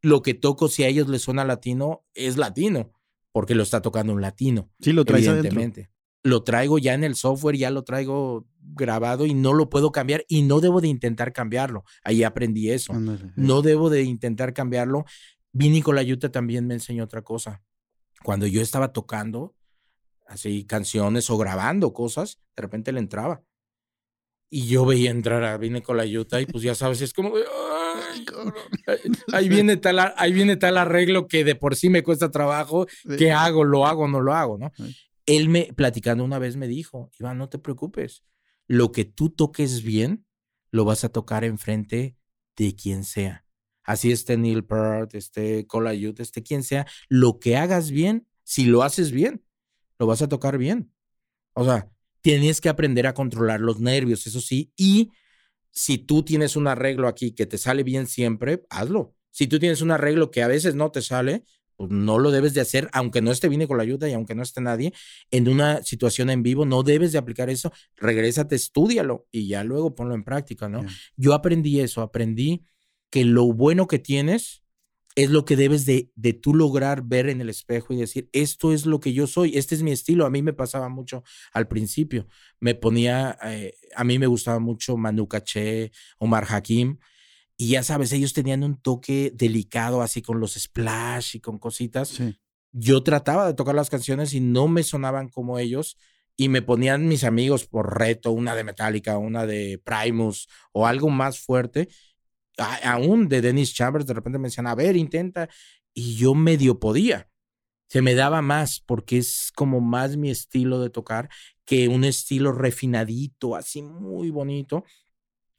lo que toco, si a ellos les suena latino, es latino porque lo está tocando un latino. Sí, lo traes evidentemente. Lo traigo ya en el software, ya lo traigo grabado y no lo puedo cambiar y no debo de intentar cambiarlo. Ahí aprendí eso. No debo de intentar cambiarlo. Vini Colayuta también me enseñó otra cosa. Cuando yo estaba tocando así canciones o grabando cosas, de repente le entraba. Y yo veía entrar a Vini Colayuta y pues ya sabes, es como, ahí viene tal, ahí viene tal arreglo que de por sí me cuesta trabajo. ¿Qué hago? ¿Lo hago no lo hago? ¿no? Él me, platicando una vez, me dijo, Iván, no te preocupes. Lo que tú toques bien, lo vas a tocar enfrente de quien sea. Así esté Neil Peart, esté Colayut, esté quien sea. Lo que hagas bien, si lo haces bien, lo vas a tocar bien. O sea, tienes que aprender a controlar los nervios, eso sí, y si tú tienes un arreglo aquí que te sale bien siempre, hazlo. Si tú tienes un arreglo que a veces no te sale, pues, no lo debes de hacer, aunque no esté bien con la ayuda y aunque no esté nadie, en una situación en vivo, no debes de aplicar eso, regrésate, estudialo y ya luego ponlo en práctica, ¿no? Yo aprendí eso, aprendí que lo bueno que tienes es lo que debes de, de tú lograr ver en el espejo y decir, esto es lo que yo soy, este es mi estilo. A mí me pasaba mucho al principio. Me ponía, eh, a mí me gustaba mucho Manu Caché, Omar Hakim, y ya sabes, ellos tenían un toque delicado así con los splash y con cositas. Yo trataba de tocar las canciones y no me sonaban como ellos y me ponían mis amigos por reto, una de Metallica, una de Primus o algo más fuerte aún de Dennis Chambers, de repente me decían, a ver, intenta, y yo medio podía. Se me daba más porque es como más mi estilo de tocar que un estilo refinadito, así muy bonito.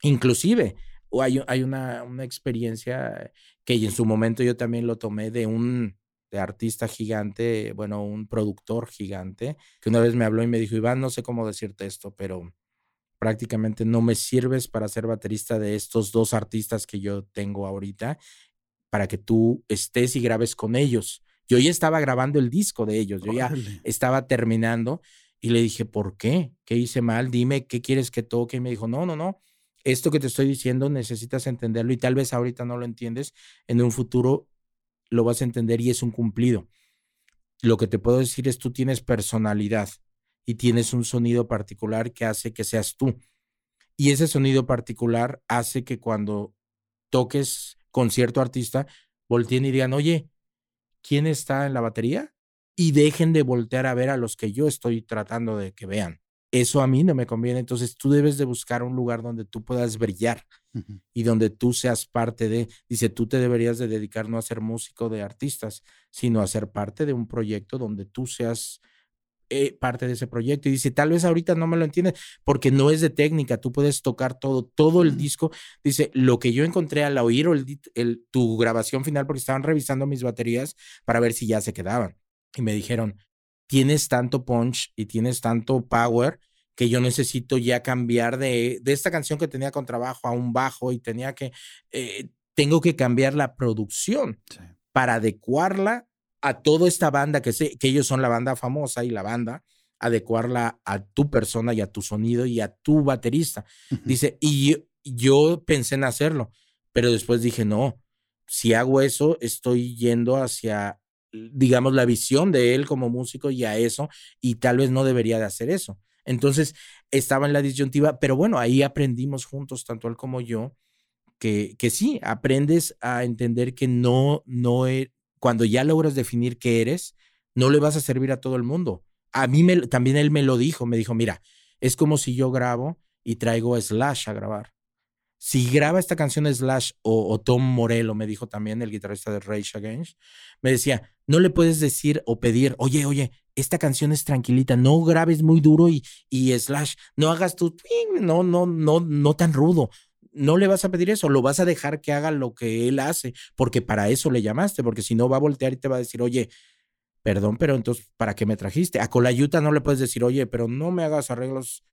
Inclusive, hay, hay una, una experiencia que en su momento yo también lo tomé de un de artista gigante, bueno, un productor gigante, que una vez me habló y me dijo, Iván, no sé cómo decirte esto, pero prácticamente no me sirves para ser baterista de estos dos artistas que yo tengo ahorita, para que tú estés y grabes con ellos. Yo ya estaba grabando el disco de ellos, yo ya estaba terminando y le dije, ¿por qué? ¿Qué hice mal? Dime, ¿qué quieres que toque? Y me dijo, no, no, no, esto que te estoy diciendo necesitas entenderlo y tal vez ahorita no lo entiendes, en un futuro lo vas a entender y es un cumplido. Lo que te puedo decir es, tú tienes personalidad y tienes un sonido particular que hace que seas tú. Y ese sonido particular hace que cuando toques con cierto artista, volteen y digan, oye, ¿quién está en la batería? Y dejen de voltear a ver a los que yo estoy tratando de que vean. Eso a mí no me conviene. Entonces tú debes de buscar un lugar donde tú puedas brillar y donde tú seas parte de, dice, tú te deberías de dedicar no a ser músico de artistas, sino a ser parte de un proyecto donde tú seas eh, parte de ese proyecto. Y dice, tal vez ahorita no me lo entiendes porque no es de técnica, tú puedes tocar todo, todo el disco. Dice, lo que yo encontré al oír el, tu grabación final, porque estaban revisando mis baterías para ver si ya se quedaban. Y me dijeron, tienes tanto punch y tienes tanto power que yo necesito ya cambiar de, de esta canción que tenía con trabajo a un bajo y tenía que, eh, tengo que cambiar la producción para adecuarla a toda esta banda, que, sé, que ellos son la banda famosa y la banda, adecuarla a tu persona y a tu sonido y a tu baterista. Dice, y yo, pensé en hacerlo, pero después dije, no, si hago eso, estoy yendo hacia, digamos, la visión de él como músico y a eso, y tal vez no debería de hacer eso. Entonces, estaba en la disyuntiva, pero bueno, ahí aprendimos juntos, tanto él como yo, que, que sí, aprendes a entender que no, no, e, cuando ya logras definir qué eres, no le vas a servir a todo el mundo. A mí me, también él me lo dijo, me dijo, mira, es como si yo grabo y traigo Slash a grabar. Si graba esta canción Slash o, Tom Morello, me dijo también el guitarrista de Rage Against, me decía, no le puedes decir o pedir, oye, oye, esta canción es tranquilita, no grabes muy duro y, y Slash, no hagas tu, no, no, no, no tan rudo no le vas a pedir eso, lo vas a dejar que haga lo que él hace, porque para eso le llamaste, porque si no va a voltear y te va a decir, oye, perdón, pero entonces, ¿para qué me trajiste? A Colayuta no le puedes decir, oye, pero no me hagas arreglos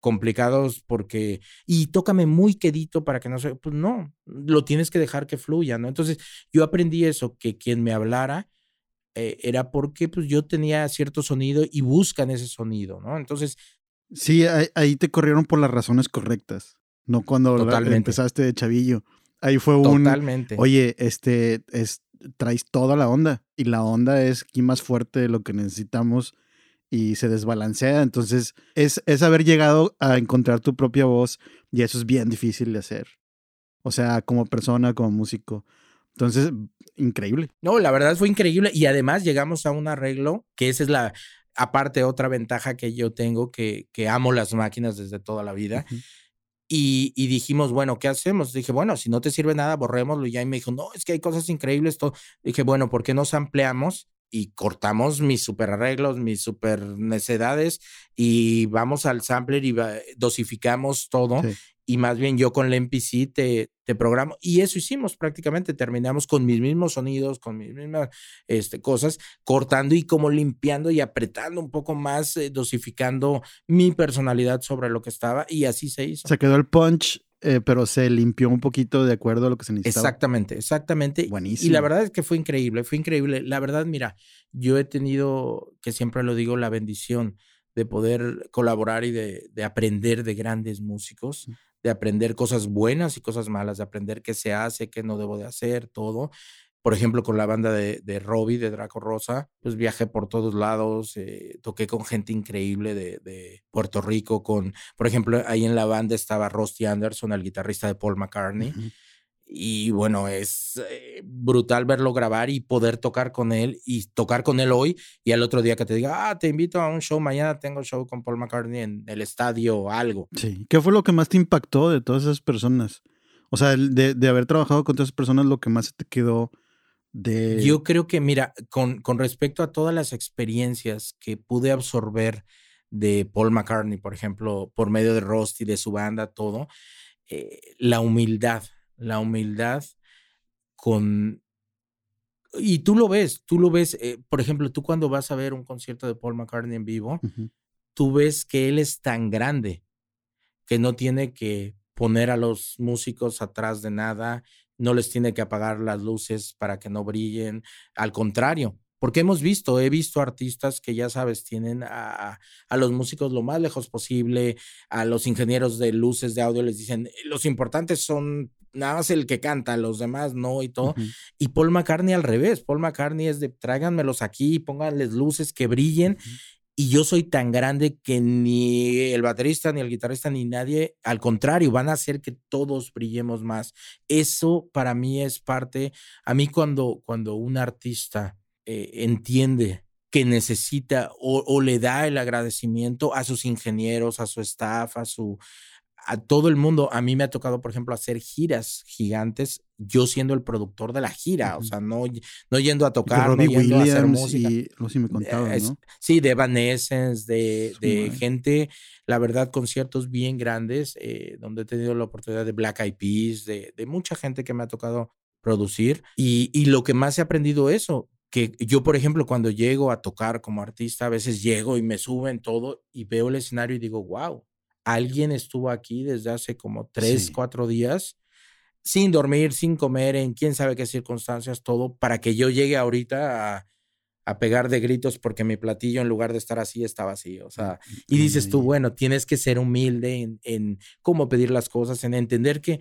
complicados porque, y tócame muy quedito para que no se, pues no, lo tienes que dejar que fluya, ¿no? Entonces, yo aprendí eso, que quien me hablara eh, era porque pues yo tenía cierto sonido y buscan ese sonido, ¿no? Entonces... Sí, ahí te corrieron por las razones correctas no cuando empezaste de chavillo. Ahí fue un. Totalmente. Oye, este, es, traes toda la onda y la onda es aquí más fuerte de lo que necesitamos y se desbalancea. Entonces, es, es haber llegado a encontrar tu propia voz y eso es bien difícil de hacer. O sea, como persona, como músico. Entonces, increíble. No, la verdad fue increíble y además llegamos a un arreglo que esa es la, aparte otra ventaja que yo tengo, que, que amo las máquinas desde toda la vida. Y, dijimos, bueno, ¿qué hacemos? Dije, bueno, si no te sirve nada, borrémoslo. Y ahí me dijo, no, es que hay cosas increíbles. Todo. Dije, bueno, ¿por qué nos ampliamos y cortamos mis super arreglos, mis super necedades y vamos al sampler y dosificamos todo y más bien yo con la MPC te, te programo. Y eso hicimos prácticamente, terminamos con mis mismos sonidos, con mis mismas este, cosas, cortando y como limpiando y apretando un poco más, eh, dosificando mi personalidad sobre lo que estaba y así se hizo. Se quedó el punch eh, pero se limpió un poquito de acuerdo a lo que se necesitaba. Exactamente, exactamente. Buenísimo. Y la verdad es que fue increíble, fue increíble. La verdad, mira, yo he tenido, que siempre lo digo, la bendición de poder colaborar y de, de aprender de grandes músicos, de aprender cosas buenas y cosas malas, de aprender qué se hace, qué no debo de hacer, todo por ejemplo, con la banda de, de Robbie, de Draco Rosa, pues viajé por todos lados, eh, toqué con gente increíble de, de, Puerto Rico, con, por ejemplo, ahí en la banda estaba Rusty Anderson, el guitarrista de Paul McCartney. Y bueno, es eh, brutal verlo grabar y poder tocar con él y tocar con él hoy y al otro día que te diga, ah, te invito a un show, mañana tengo show con Paul McCartney en el estadio o algo. Sí. ¿Qué fue lo que más te impactó de todas esas personas? O sea, de, de haber trabajado con todas esas personas, lo que más te quedó de... Yo creo que, mira, con, con respecto a todas las experiencias que pude absorber de Paul McCartney, por ejemplo, por medio de Rusty, de su banda, todo, eh, la humildad, la humildad con... Y tú lo ves, tú lo ves, eh, por ejemplo, tú cuando vas a ver un concierto de Paul McCartney en vivo, uh -huh. tú ves que él es tan grande que no tiene que poner a los músicos atrás de nada, no les tiene que apagar las luces para que no brillen, al contrario, porque hemos visto, he visto artistas que ya sabes, tienen a, a, los músicos lo más lejos posible, a los ingenieros de luces de audio les dicen, los importantes son nada más el que canta, los demás no y todo. Uh -huh. Y Paul McCartney al revés, Paul McCartney es de tráiganmelos aquí, pónganles luces que brillen. Uh -huh. Y yo soy tan grande que ni el baterista, ni el guitarrista, ni nadie, al contrario, van a hacer que todos brillemos más. Eso para mí es parte, a mí cuando, cuando un artista eh, entiende que necesita o, o, le da el agradecimiento a sus ingenieros, a su staff, a su a todo el mundo. A mí me ha tocado, por ejemplo, hacer giras gigantes, yo siendo el productor de la gira, uh -huh. o sea, no, no yendo a tocar, no yendo Williams a hacer música. Y, no sé me contaban, es, ¿no? Sí, de, de gente, la verdad, conciertos bien grandes, eh, donde he tenido la oportunidad de Black Eyed Peas, de, de mucha gente que me ha tocado producir. Y, y lo que más he aprendido eso, que yo, por ejemplo, cuando llego a tocar como artista, a veces llego y me suben todo y veo el escenario y digo, wow, alguien estuvo aquí desde hace como tres, sí. cuatro días, sin dormir, sin comer, en quién sabe qué circunstancias, todo, para que yo llegue ahorita a, a pegar de gritos porque mi platillo, en lugar de estar así, está vacío. O sea, y dices tú, bueno, tienes que ser humilde en, en cómo pedir las cosas, en entender que,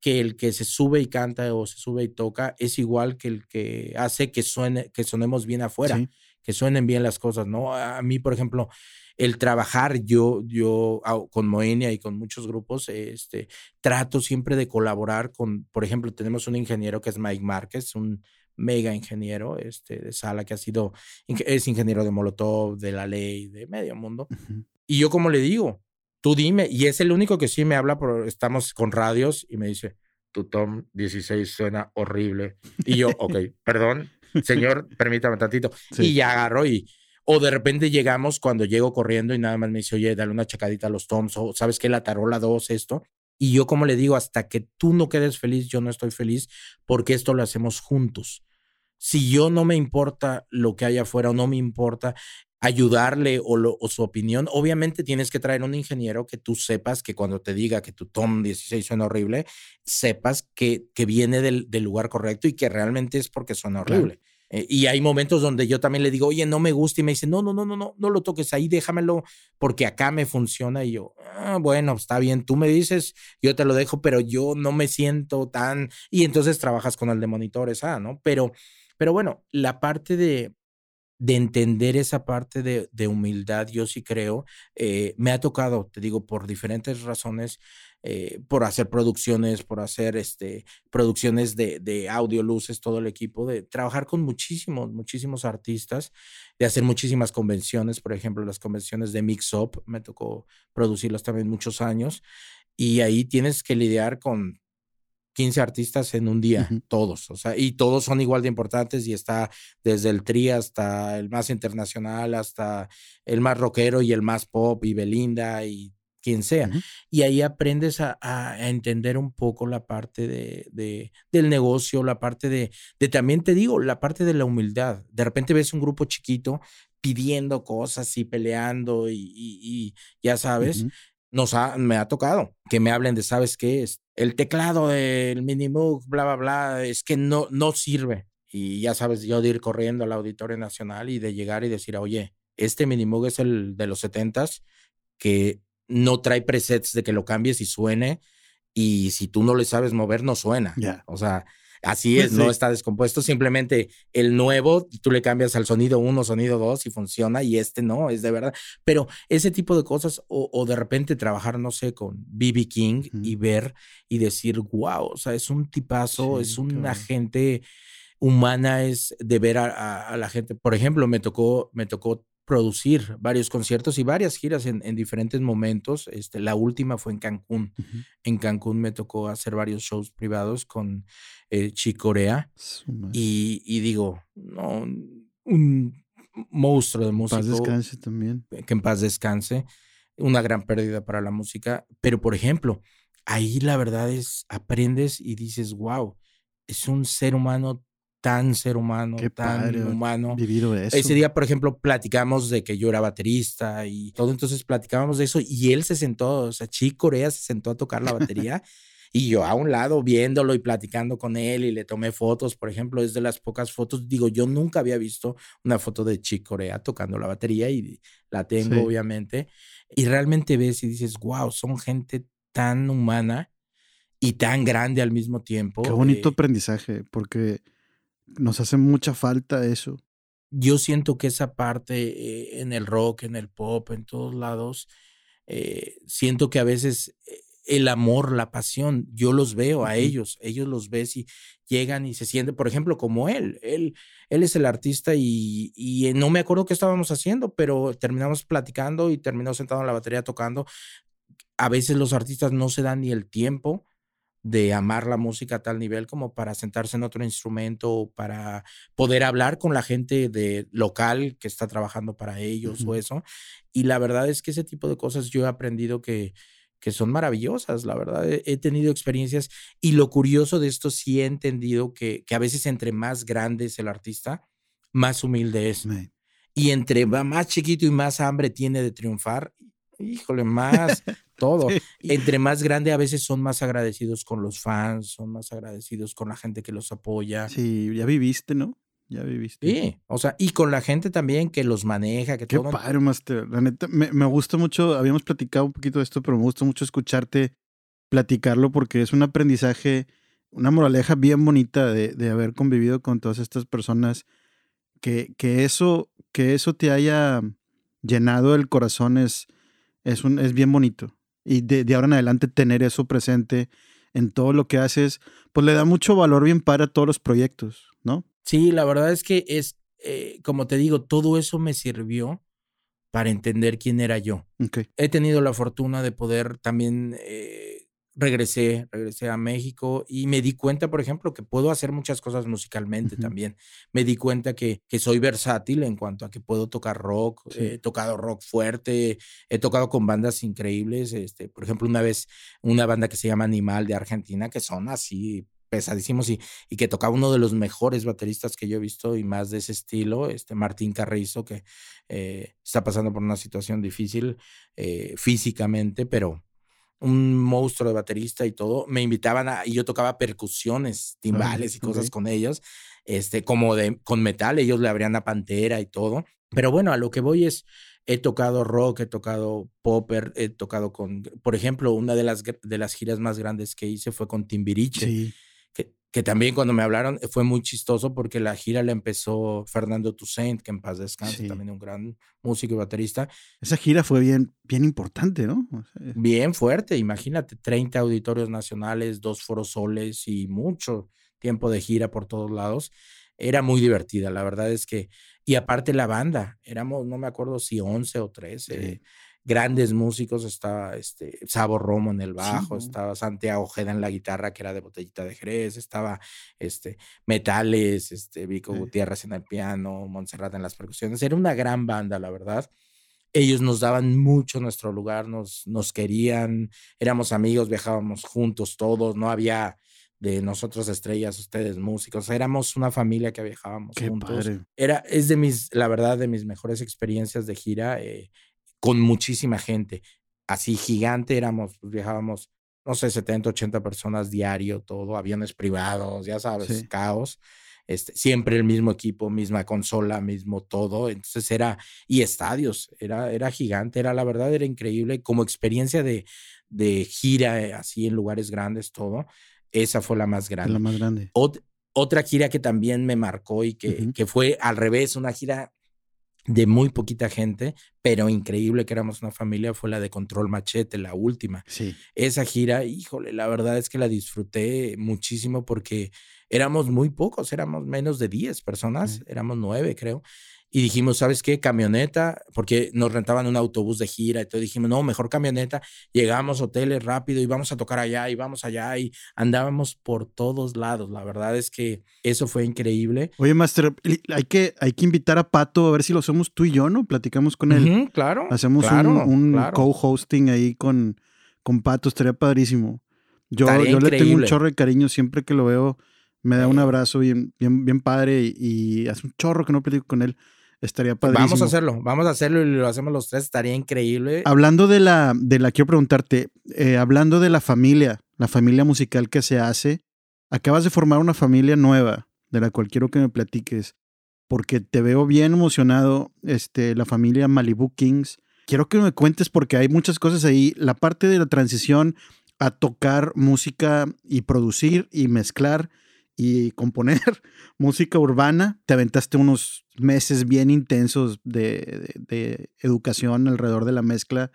que el que se sube y canta o se sube y toca es igual que el que hace que suene, que sonemos bien afuera, sí. Que suenen bien las cosas, ¿no? A mí, por ejemplo, el trabajar yo, yo con Moenia y con muchos grupos, este, trato siempre de colaborar con, por ejemplo, tenemos un ingeniero que es Mike Márquez, un mega ingeniero este, de sala que ha sido, es ingeniero de Molotov, de la ley, de medio mundo. Uh -huh. Y yo como le digo, tú dime, y es el único que sí me habla, por, estamos con radios y me dice, tu Tom 16 suena horrible. Y yo, ok, perdón, señor, permítame tantito. Sí. Y ya agarro y o de repente llegamos cuando llego corriendo y nada más me dice, oye, dale una checadita a los toms, o sabes que la tarola 2, esto. Y yo, como le digo, hasta que tú no quedes feliz, yo no estoy feliz porque esto lo hacemos juntos. Si yo no me importa lo que hay afuera o no me importa ayudarle o, lo, o, su opinión, obviamente tienes que traer un ingeniero que tú sepas que cuando te diga que tu Tom 16 suena horrible, sepas que, que viene del, del lugar correcto y que realmente es porque suena horrible. Eh, y hay momentos donde yo también le digo, oye, no me gusta, y me dice, no, no, no, no, no, no lo toques ahí, déjamelo, porque acá me funciona. Y yo, ah, bueno, está bien, tú me dices, yo te lo dejo, pero yo no me siento tan. Y entonces trabajas con el de monitores, ah, ¿no? Pero, pero bueno, la parte de, de entender esa parte de, de humildad, yo sí creo, eh, me ha tocado, te digo, por diferentes razones, eh, por hacer producciones, por hacer este, producciones de, de, audio, luces, todo el equipo, de trabajar con muchísimos, muchísimos artistas, de hacer muchísimas convenciones, por ejemplo, las convenciones de Mix Up, me tocó producirlas también muchos años, y ahí tienes que lidiar con 15 artistas en un día, uh -huh. todos, o sea, y todos son igual de importantes y está desde el tri hasta el más internacional, hasta el más rockero y el más pop y Belinda y quien sea. Uh -huh. Y ahí aprendes a, a, entender un poco la parte de, de, del negocio, la parte de, de, también te digo, la parte de la humildad. De repente ves un grupo chiquito pidiendo cosas y peleando y, y, y ya sabes. Uh -huh nos ha, me ha tocado que me hablen de, ¿sabes qué? Es el teclado del Minimoog, bla, bla, bla, es que no, no sirve. Y ya sabes, yo de ir corriendo al Auditorio Nacional y de llegar y decir, oye, este Minimoog es el de los 70s que no trae presets de que lo cambies y suene. Y si tú no le sabes mover, no suena. O sea, Así es, no está descompuesto. Simplemente el nuevo, tú le cambias al sonido 1, sonido 2 y funciona, y este no, es de verdad. Pero ese tipo de cosas, o, de repente trabajar, no sé, con BB King y ver y decir, wow, o sea, es un tipazo, es una gente humana, es de ver a, la gente. Por ejemplo, me tocó, me tocó producir varios conciertos y varias giras en, diferentes momentos. Este, la última fue en Cancún. En Cancún me tocó hacer varios shows privados con eh, Chicorea. Y, y, digo, no, un monstruo de música. Paz descanse también. Que en paz descanse. Una gran pérdida para la música. Pero, por ejemplo, ahí la verdad es, aprendes y dices, wow, es un ser humano tan ser humano, tan humano. Vivido eso. Ese día, por ejemplo, platicamos de que yo era baterista y todo, entonces platicábamos de eso y él se sentó, o sea, Chi Corea se sentó a tocar la batería y yo a un lado viéndolo y platicando con él y le tomé fotos, por ejemplo, es de las pocas fotos, digo, yo nunca había visto una foto de Chi Corea tocando la batería y la tengo, obviamente, y realmente ves y dices, wow, son gente tan humana y tan grande al mismo tiempo. Qué bonito eh aprendizaje, porque nos hace mucha falta eso. Yo siento que esa parte eh, en el rock, en el pop, en todos lados, eh, siento que a veces eh, el amor, la pasión, yo los veo a ellos, ellos los ves y llegan y se sienten, por ejemplo, como él, él, él es el artista y, y no me acuerdo qué estábamos haciendo, pero terminamos platicando y terminó sentado en la batería tocando. A veces los artistas no se dan ni el tiempo de amar la música a tal nivel como para sentarse en otro instrumento o para poder hablar con la gente de local que está trabajando para ellos o eso. Y la verdad es que ese tipo de cosas yo he aprendido que, que son maravillosas, la verdad. He, tenido experiencias y lo curioso de esto sí he entendido que, que a veces entre más grande es el artista, más humilde es. Y entre más chiquito y más hambre tiene de triunfar, híjole, más todo. Entre más grande a veces son más agradecidos con los fans, son más agradecidos con la gente que los apoya. Sí, ya viviste, ¿no? Ya viviste. Sí, o sea, y con la gente también que los maneja, que Qué padre, Master. La neta, me, me gusta mucho, habíamos platicado un poquito de esto, pero me gusta mucho escucharte platicarlo porque es un aprendizaje, una moraleja bien bonita de, de haber convivido con todas estas personas. Que, que, eso, que eso te haya llenado el corazón es, es, un, es bien bonito y de, ahora en adelante tener eso presente en todo lo que haces, pues le da mucho valor bien para todos los proyectos, ¿no? Sí, la verdad es que es, eh, como te digo, todo eso me sirvió para entender quién era yo. He tenido la fortuna de poder también eh, regresé, regresé a México y me di cuenta, por ejemplo, que puedo hacer muchas cosas musicalmente también. Me di cuenta que, que, soy versátil en cuanto a que puedo tocar rock, he tocado rock fuerte, he tocado con bandas increíbles, este, por ejemplo, una vez una banda que se llama Animal de Argentina, que son así pesadísimos y, y que tocaba uno de los mejores bateristas que yo he visto y más de ese estilo, este Martín Carrizo, que eh, está pasando por una situación difícil eh, físicamente, pero un monstruo de baterista y todo, me invitaban a, y yo tocaba percusiones, timbales y cosas con ellos, este, como de, con metal, ellos le abrían a Pantera y todo. Pero bueno, a lo que voy es, he tocado rock, he tocado popper, he tocado con, por ejemplo, una de las, de las giras más grandes que hice fue con Timbiriche. Sí que también cuando me hablaron eh, fue muy chistoso porque la gira la empezó Fernando Toussaint, que en paz descanse, también un gran músico y baterista. Esa gira fue bien, bien importante, ¿no? bien fuerte, imagínate, 30 auditorios nacionales, dos foros soles y mucho tiempo de gira por todos lados. Era muy divertida, la verdad es que, y aparte la banda, éramos, no me acuerdo si 11 o 13 grandes músicos, estaba este, Sabo Romo en el bajo, estaba Santiago Ojeda en la guitarra, que era de Botellita de Jerez, estaba este, Metales, este, Vico Gutiérrez en el piano, Montserrat en las percusiones. Era una gran banda, la verdad. Ellos nos daban mucho nuestro lugar, nos, nos querían, éramos amigos, viajábamos juntos todos, no había de nosotros estrellas, ustedes músicos, éramos una familia que viajábamos juntos. Era, es de mis, la verdad, de mis mejores experiencias de gira. Eh, con muchísima gente. así gigante, éramos, pues, viajábamos, no sé, 70, 80 personas diario, todo, aviones privados, ya sabes, caos. Este, siempre el mismo equipo, misma consola, mismo todo. Entonces era, y estadios, era, era gigante, era la verdad, era increíble. Como experiencia de, de gira eh, así en lugares grandes, todo, esa fue la más grande. La más grande. otra gira que también me marcó y que, que fue al revés, una gira de muy poquita gente, pero increíble que éramos una familia, fue la de Control Machete, la última. Sí. Esa gira, híjole, la verdad es que la disfruté muchísimo porque éramos muy pocos, éramos menos de 10 personas, éramos nueve, creo y dijimos, ¿sabes qué? Camioneta, porque nos rentaban un autobús de gira, y todo dijimos, no, mejor camioneta, llegamos hoteles rápido y vamos a tocar allá y vamos allá y andábamos por todos lados. La verdad es que eso fue increíble. Oye, Master, hay que, hay que invitar a Pato a ver si lo somos tú y yo, ¿no? Platicamos con él. claro. Hacemos un, co-hosting ahí con, con Pato, estaría padrísimo. Yo, yo le tengo un chorro de cariño siempre que lo veo. Me da un abrazo bien, bien, bien padre y, y hace un chorro que no platico con él. Estaría padrísimo. Vamos a hacerlo, vamos a hacerlo y lo hacemos los tres, estaría increíble. Hablando de la, de la quiero preguntarte, eh, hablando de la familia, la familia musical que se hace, acabas de formar una familia nueva, de la cual quiero que me platiques, porque te veo bien emocionado, este, la familia Malibu Kings. Quiero que me cuentes porque hay muchas cosas ahí, la parte de la transición a tocar música y producir y mezclar y componer música urbana. Te aventaste unos meses bien intensos de, educación alrededor de la mezcla,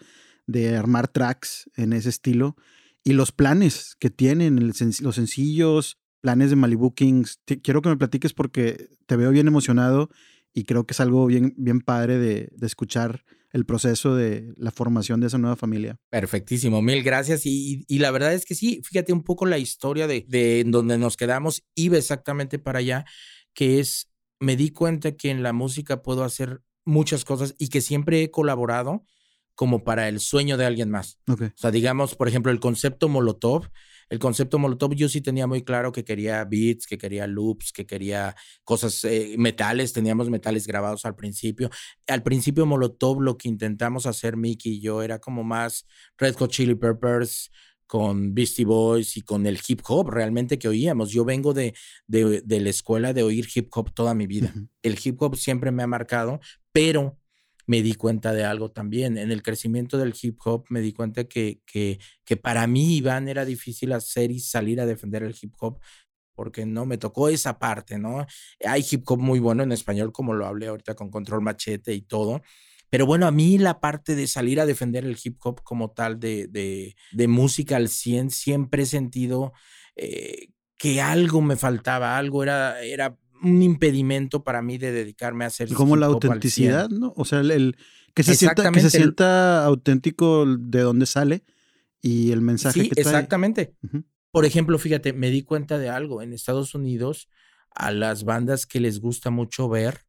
de armar tracks en ese estilo. Y los planes que tienen, los sencillos, planes de Malibu Kings. quiero que me platiques porque te veo bien emocionado y creo que es algo bien, bien padre de, de escuchar el proceso de la formación de esa nueva familia. Perfectísimo, mil gracias. Y, la verdad es que sí, fíjate un poco la historia de, de donde nos quedamos, iba exactamente para allá, que es, me di cuenta que en la música puedo hacer muchas cosas y que siempre he colaborado como para el sueño de alguien más. O sea, digamos, por ejemplo, el concepto Molotov el concepto Molotov yo sí tenía muy claro que quería beats, que quería loops, que quería cosas, eh, metales, teníamos metales grabados al principio. Al principio Molotov lo que intentamos hacer Mickey y yo era como más Red Hot Chili Peppers, con Beastie Boys y con el hip hop realmente que oíamos. Yo vengo de, de, de la escuela de oír hip hop toda mi vida. El hip hop siempre me ha marcado, pero me di cuenta de algo también. En el crecimiento del hip hop me di cuenta que, que, que para mí, Iván, era difícil hacer y salir a defender el hip hop porque no me tocó esa parte, ¿no? Hay hip hop muy bueno en español, como lo hablé ahorita con Control Machete y todo. Pero bueno, a mí la parte de salir a defender el hip hop como tal de, de, de música al 100, siempre he sentido eh, que algo me faltaba, algo era, era un impedimento para mí de dedicarme a hacer como la autenticidad no o sea el, que se sienta que se sienta auténtico de dónde sale y el mensaje sí, que trae. exactamente. Por ejemplo fíjate me di cuenta de algo. En Estados Unidos a las bandas que les gusta mucho ver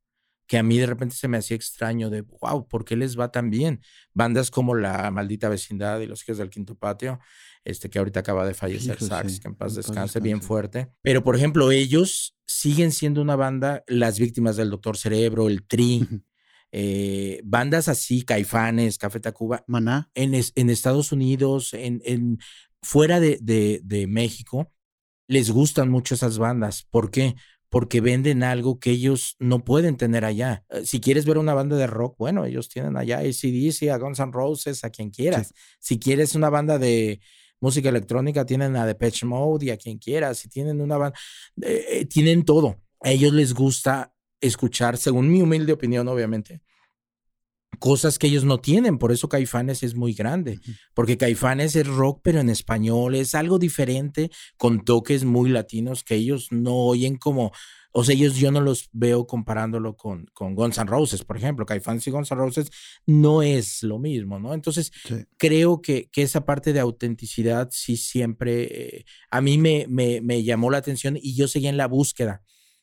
que a mí de repente se me hacía extraño de wow por qué les va tan bien bandas como la maldita vecindad y los hijos del quinto patio este que ahorita acaba de fallecer, Sax, que en paz descanse, bien fuerte. Pero, por ejemplo, ellos siguen siendo una banda, las víctimas del Doctor Cerebro, el Tri, eh, bandas así, Caifanes, Café Tacuba. Maná. En, en Estados Unidos, en, en fuera de, de, de México, les gustan mucho esas bandas. ¿Por qué? porque venden algo que ellos no pueden tener allá. Eh, si quieres ver una banda de rock, bueno, ellos tienen allá a ACDC, a Guns N' Roses, a quien quieras. Si quieres una banda de música electrónica, tienen a Depeche Mode y a quien quiera, si tienen una banda, eh, eh, tienen todo. A ellos les gusta escuchar, según mi humilde opinión, obviamente, cosas que ellos no tienen. Por eso Caifanes es muy grande, porque Caifanes es rock, pero en español, es algo diferente, con toques muy latinos que ellos no oyen como o sea, ellos yo no los veo comparándolo con, con Guns N' Roses, por ejemplo. Caifanes y Guns N' Roses no es lo mismo, ¿no? Entonces, creo que, que, esa parte de autenticidad sí siempre eh, a mí me, me, me, llamó la atención y yo seguía en la búsqueda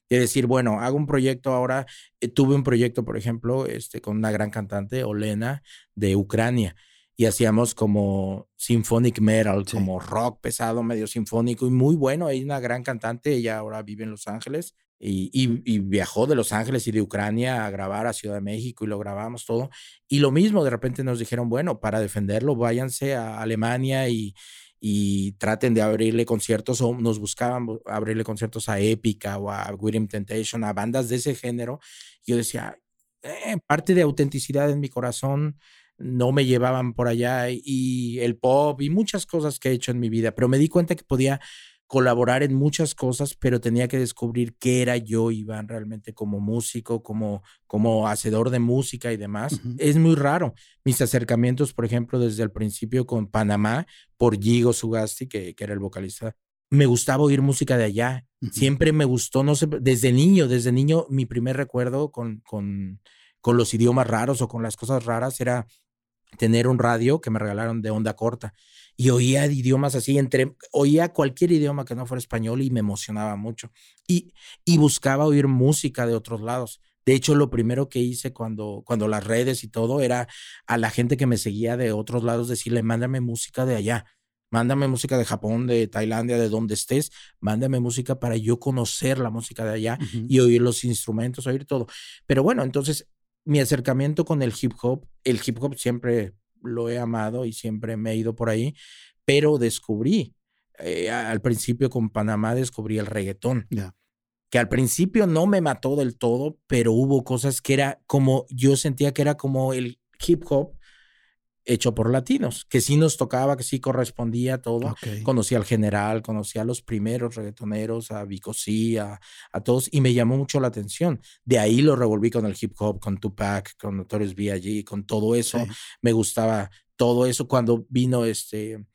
de decir, bueno, hago un proyecto ahora. Eh, tuve un proyecto, por ejemplo, este, con una gran cantante, Olena, de Ucrania y hacíamos como symphonic metal, como rock pesado, medio sinfónico y muy bueno. Hay una gran cantante, ella ahora vive en Los Ángeles, y, viajó de Los Ángeles y de Ucrania a grabar a Ciudad de México y lo grabamos todo. Y lo mismo, de repente nos dijeron, bueno, para defenderlo, váyanse a Alemania y, traten de abrirle conciertos o nos buscaban abrirle conciertos a Épica o a William Temptation, a bandas de ese género. Yo decía, eh, parte de autenticidad en mi corazón no me llevaban por allá y el pop y muchas cosas que he hecho en mi vida, pero me di cuenta que podía colaborar en muchas cosas, pero tenía que descubrir qué era yo, Iván, realmente como músico, como, como hacedor de música y demás. Es muy raro. Mis acercamientos, por ejemplo, desde el principio con Panamá, por Gigo Sugasti, que, que era el vocalista, me gustaba oír música de allá. Siempre me gustó, no sé, desde niño, desde niño, mi primer recuerdo con, con, con los idiomas raros o con las cosas raras era tener un radio que me regalaron de onda corta y oía idiomas así, entre, oía cualquier idioma que no fuera español y me emocionaba mucho. Y, y buscaba oír música de otros lados. De hecho, lo primero que hice cuando, cuando las redes y todo era a la gente que me seguía de otros lados decirle, mándame música de allá, mándame música de Japón, de Tailandia, de donde estés, mándame música para yo conocer la música de allá y oír los instrumentos, oír todo. Pero bueno, entonces mi acercamiento con el hip hop, el hip hop siempre lo he amado y siempre me he ido por ahí, pero descubrí, eh, al principio con Panamá descubrí el reggaetón. Que al principio no me mató del todo, pero hubo cosas que era como, yo sentía que era como el hip hop, hecho por latinos, que sí nos tocaba, que sí correspondía todo. Conocí al general, conocí a los primeros reggaetoneros, a Vico a, a, todos, y me llamó mucho la atención. De ahí lo revolví con el hip hop, con Tupac, con Notorious B.I.G., con todo eso. Me gustaba todo eso cuando vino este...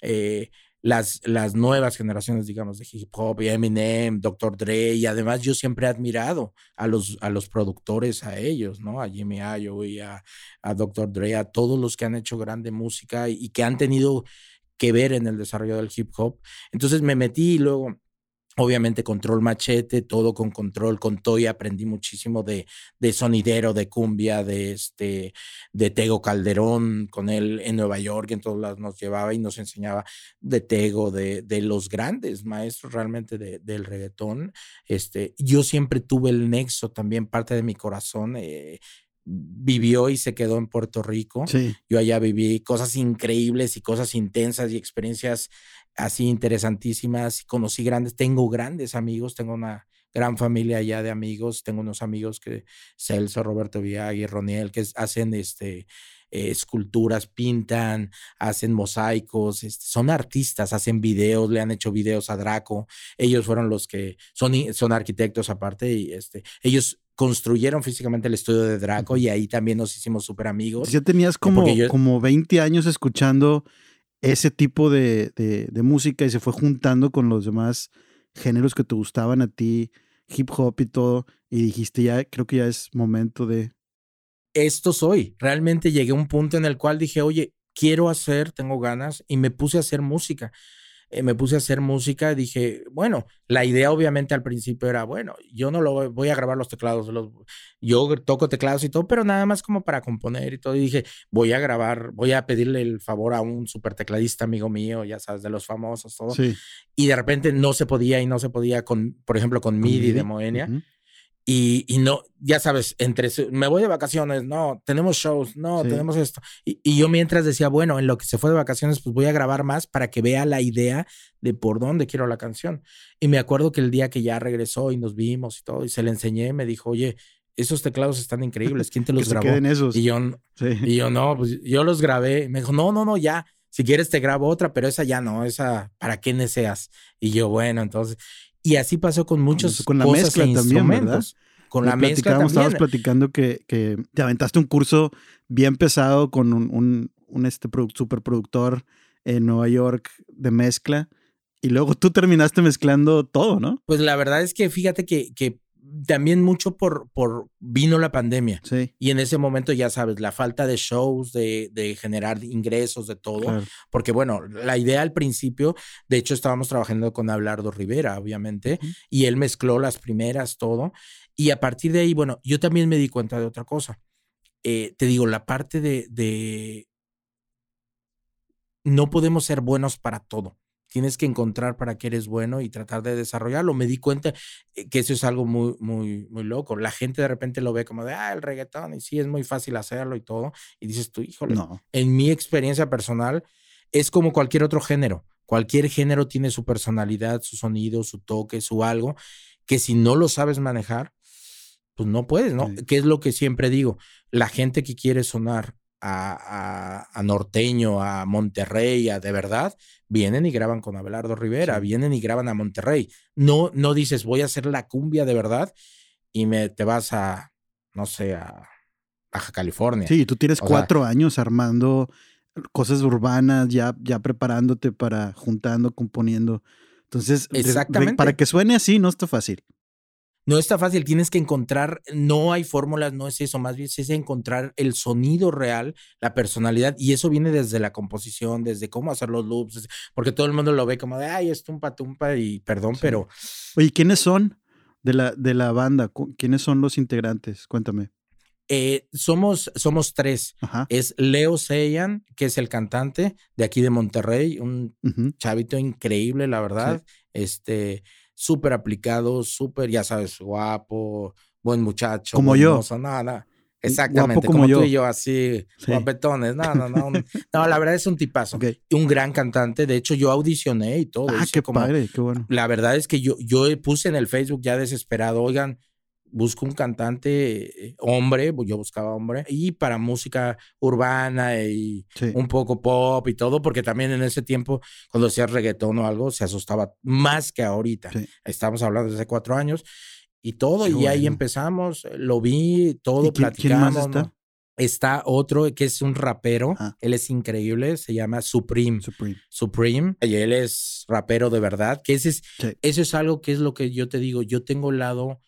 Eh, las, las nuevas generaciones, digamos, de hip hop, Eminem, Dr. Dre, y además yo siempre he admirado a los, a los productores, a ellos, ¿no? A Jimmy y a, a Dr. Dre, a todos los que han hecho grande música y que han tenido que ver en el desarrollo del hip hop. Entonces me metí y luego Obviamente control machete, todo con control, con Toy aprendí muchísimo de, de sonidero, de cumbia, de este, de Tego Calderón, con él en Nueva York, en todos lados nos llevaba y nos enseñaba de Tego, de, de los grandes maestros realmente de, del reggaetón. Este, yo siempre tuve el nexo también, parte de mi corazón, eh, vivió y se quedó en Puerto Rico. Yo allá viví cosas increíbles y cosas intensas y experiencias así interesantísimas. Conocí grandes, tengo grandes amigos, tengo una gran familia allá de amigos. Tengo unos amigos que Celso, Roberto Viagui, Roniel, que hacen este, eh, esculturas, pintan, hacen mosaicos, este, son artistas, hacen videos, le han hecho videos a Draco. Ellos fueron los que son, son arquitectos aparte y este, ellos construyeron físicamente el estudio de Draco y ahí también nos hicimos súper amigos. Ya tenías como, como 20 años escuchando ese tipo de, de, música y se fue juntando con los demás géneros que te gustaban a ti, hip hop y todo, y dijiste ya, creo que ya es momento de... Esto soy. Realmente llegué a un punto en el cual dije, oye, quiero hacer, tengo ganas, y me puse a hacer música. Eh, me puse a hacer música, dije, bueno, la idea obviamente al principio era, bueno, yo no lo voy a grabar los teclados, los, yo toco teclados y todo, pero nada más como para componer y todo. Y dije, voy a grabar, voy a pedirle el favor a un super tecladista amigo mío, ya sabes, de los famosos, todo. Y de repente no se podía y no se podía con, por ejemplo, con, MIDI, de Moenia. Y, y, no, ya sabes, entre me voy de vacaciones, no, tenemos shows, no, tenemos esto. Y, y, yo mientras decía, bueno, en lo que se fue de vacaciones, pues voy a grabar más para que vea la idea de por dónde quiero la canción. Y me acuerdo que el día que ya regresó y nos vimos y todo, y se le enseñé, me dijo, oye, esos teclados están increíbles, ¿quién te los grabó? esos. Y yo, y yo, no, pues yo los grabé. Me dijo, no, no, no, ya, si quieres te grabo otra, pero esa ya no, esa, ¿para qué deseas? Y yo, bueno, entonces, y así pasó con muchos con la mezcla e también, ¿verdad? Con la mezcla también. Estábamos platicando que, que, te aventaste un curso bien pesado con un, un, un este superproductor en Nueva York de mezcla. Y luego tú terminaste mezclando todo, ¿no? Pues la verdad es que fíjate que, que también mucho por, por vino la pandemia. Sí. Y en ese momento, ya sabes, la falta de shows, de, de generar ingresos, de todo. Porque, bueno, la idea al principio, de hecho, estábamos trabajando con Abelardo Rivera, obviamente, y él mezcló las primeras, todo. Y a partir de ahí, bueno, yo también me di cuenta de otra cosa. Eh, te digo, la parte de, de no podemos ser buenos para todo tienes que encontrar para qué eres bueno y tratar de desarrollarlo. Me di cuenta eh, que eso es algo muy, muy, muy loco. La gente de repente lo ve como de, ah, el reggaetón, y sí, es muy fácil hacerlo y todo. Y dices tú, híjole, no. en mi experiencia personal, es como cualquier otro género. Cualquier género tiene su personalidad, su sonido, su toque, su algo, que si no lo sabes manejar, pues no puedes, ¿no? ¿Qué es lo que siempre digo? La gente que quiere sonar a, norteño, a Monterrey, a de verdad, vienen y graban con Abelardo Rivera, vienen y graban a Monterrey. No, no dices, voy a hacer la cumbia de verdad y me, te vas a, no sé, a Baja California. Sí, tú tienes cuatro años armando cosas urbanas, ya, ya preparándote para, juntando, componiendo. Entonces, Exactamente. para que suene así, no está fácil no está fácil, tienes que encontrar, no hay fórmulas, no es eso, más bien es encontrar el sonido real, la personalidad, y eso viene desde la composición, desde cómo hacer los loops, porque todo el mundo lo ve como de, ay, es tumpa, tumpa, y perdón, pero... Oye, ¿quiénes son de la, de la banda? ¿Quiénes son los integrantes? Cuéntame. Eh, somos, somos tres. Es Leo Seyan, que es el cantante de aquí de Monterrey, un chavito increíble, la verdad. Este súper aplicado, súper, ya sabes, guapo, buen muchacho. Como yo. Nada, Exactamente, como, tú y yo, así, guapetones. No, no, no. no, la verdad es un tipazo. y Un gran cantante. De hecho, yo audicioné y todo. Ah, qué padre, qué bueno. La verdad es que yo, yo puse en el Facebook ya desesperado, oigan, busco un cantante eh, hombre, yo buscaba hombre, y para música urbana y un poco pop y todo, porque también en ese tiempo, cuando hacía reggaetón o algo, se asustaba más que ahorita. Estamos hablando de hace cuatro años y todo, y ahí empezamos, lo vi, todo, platicamos. está? Está otro que es un rapero, él es increíble, se llama Supreme. Supreme. Supreme, y él es rapero de verdad, que ese es, eso es algo que es lo que yo te digo, yo tengo el lado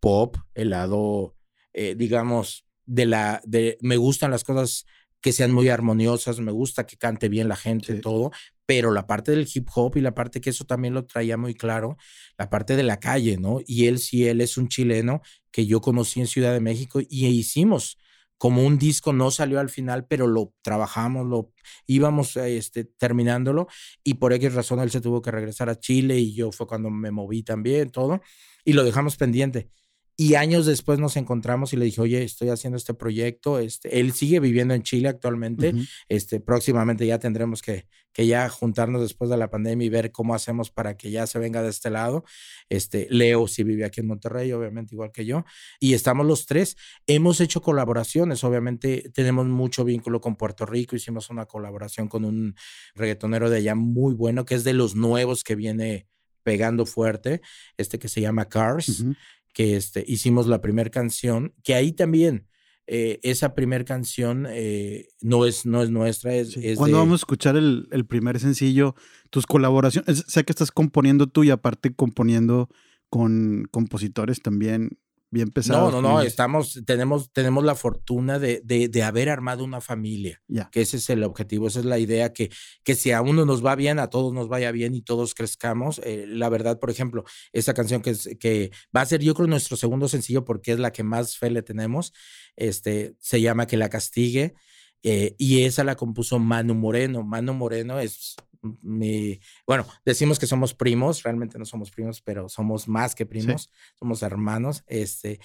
pop, el lado, eh, digamos, de la, de, me gustan las cosas que sean muy armoniosas, me gusta que cante bien la gente, todo, pero la parte del hip hop y la parte que eso también lo traía muy claro, la parte de la calle, ¿no? Y él sí, él es un chileno que yo conocí en Ciudad de México y hicimos como un disco, no salió al final, pero lo trabajamos, lo íbamos este, terminándolo y por X razón él se tuvo que regresar a Chile y yo fue cuando me moví también, todo, y lo dejamos pendiente. Y años después nos encontramos y le dije, oye, estoy haciendo este proyecto. Este, él sigue viviendo en Chile actualmente. este, próximamente ya tendremos que, que ya juntarnos después de la pandemia y ver cómo hacemos para que ya se venga de este lado. Este, Leo sí vive aquí en Monterrey, obviamente, igual que yo. Y estamos los tres. Hemos hecho colaboraciones, obviamente tenemos mucho vínculo con Puerto Rico. Hicimos una colaboración con un reggaetonero de allá muy bueno, que es de los nuevos que viene pegando fuerte, este que se llama Cars que este, hicimos la primera canción, que ahí también eh, esa primera canción eh, no, es, no es nuestra. Es, Cuando vamos a escuchar el, el, primer sencillo, tus colaboraciones, sé que estás componiendo tú y aparte componiendo con compositores también bien pesado. No, no, no, estamos, tenemos, tenemos la fortuna de, de, haber armado una familia, que ese es el objetivo, esa es la idea, que, que si a uno nos va bien, a todos nos vaya bien y todos crezcamos. Eh, la verdad, por ejemplo, esa canción que, que va a ser yo creo nuestro segundo sencillo porque es la que más fe le tenemos, este, se llama Que la castigue. Eh, y esa la compuso Manu Moreno. Manu Moreno es mi, bueno, decimos que somos primos, realmente no somos primos, pero somos más que primos, somos hermanos. Este,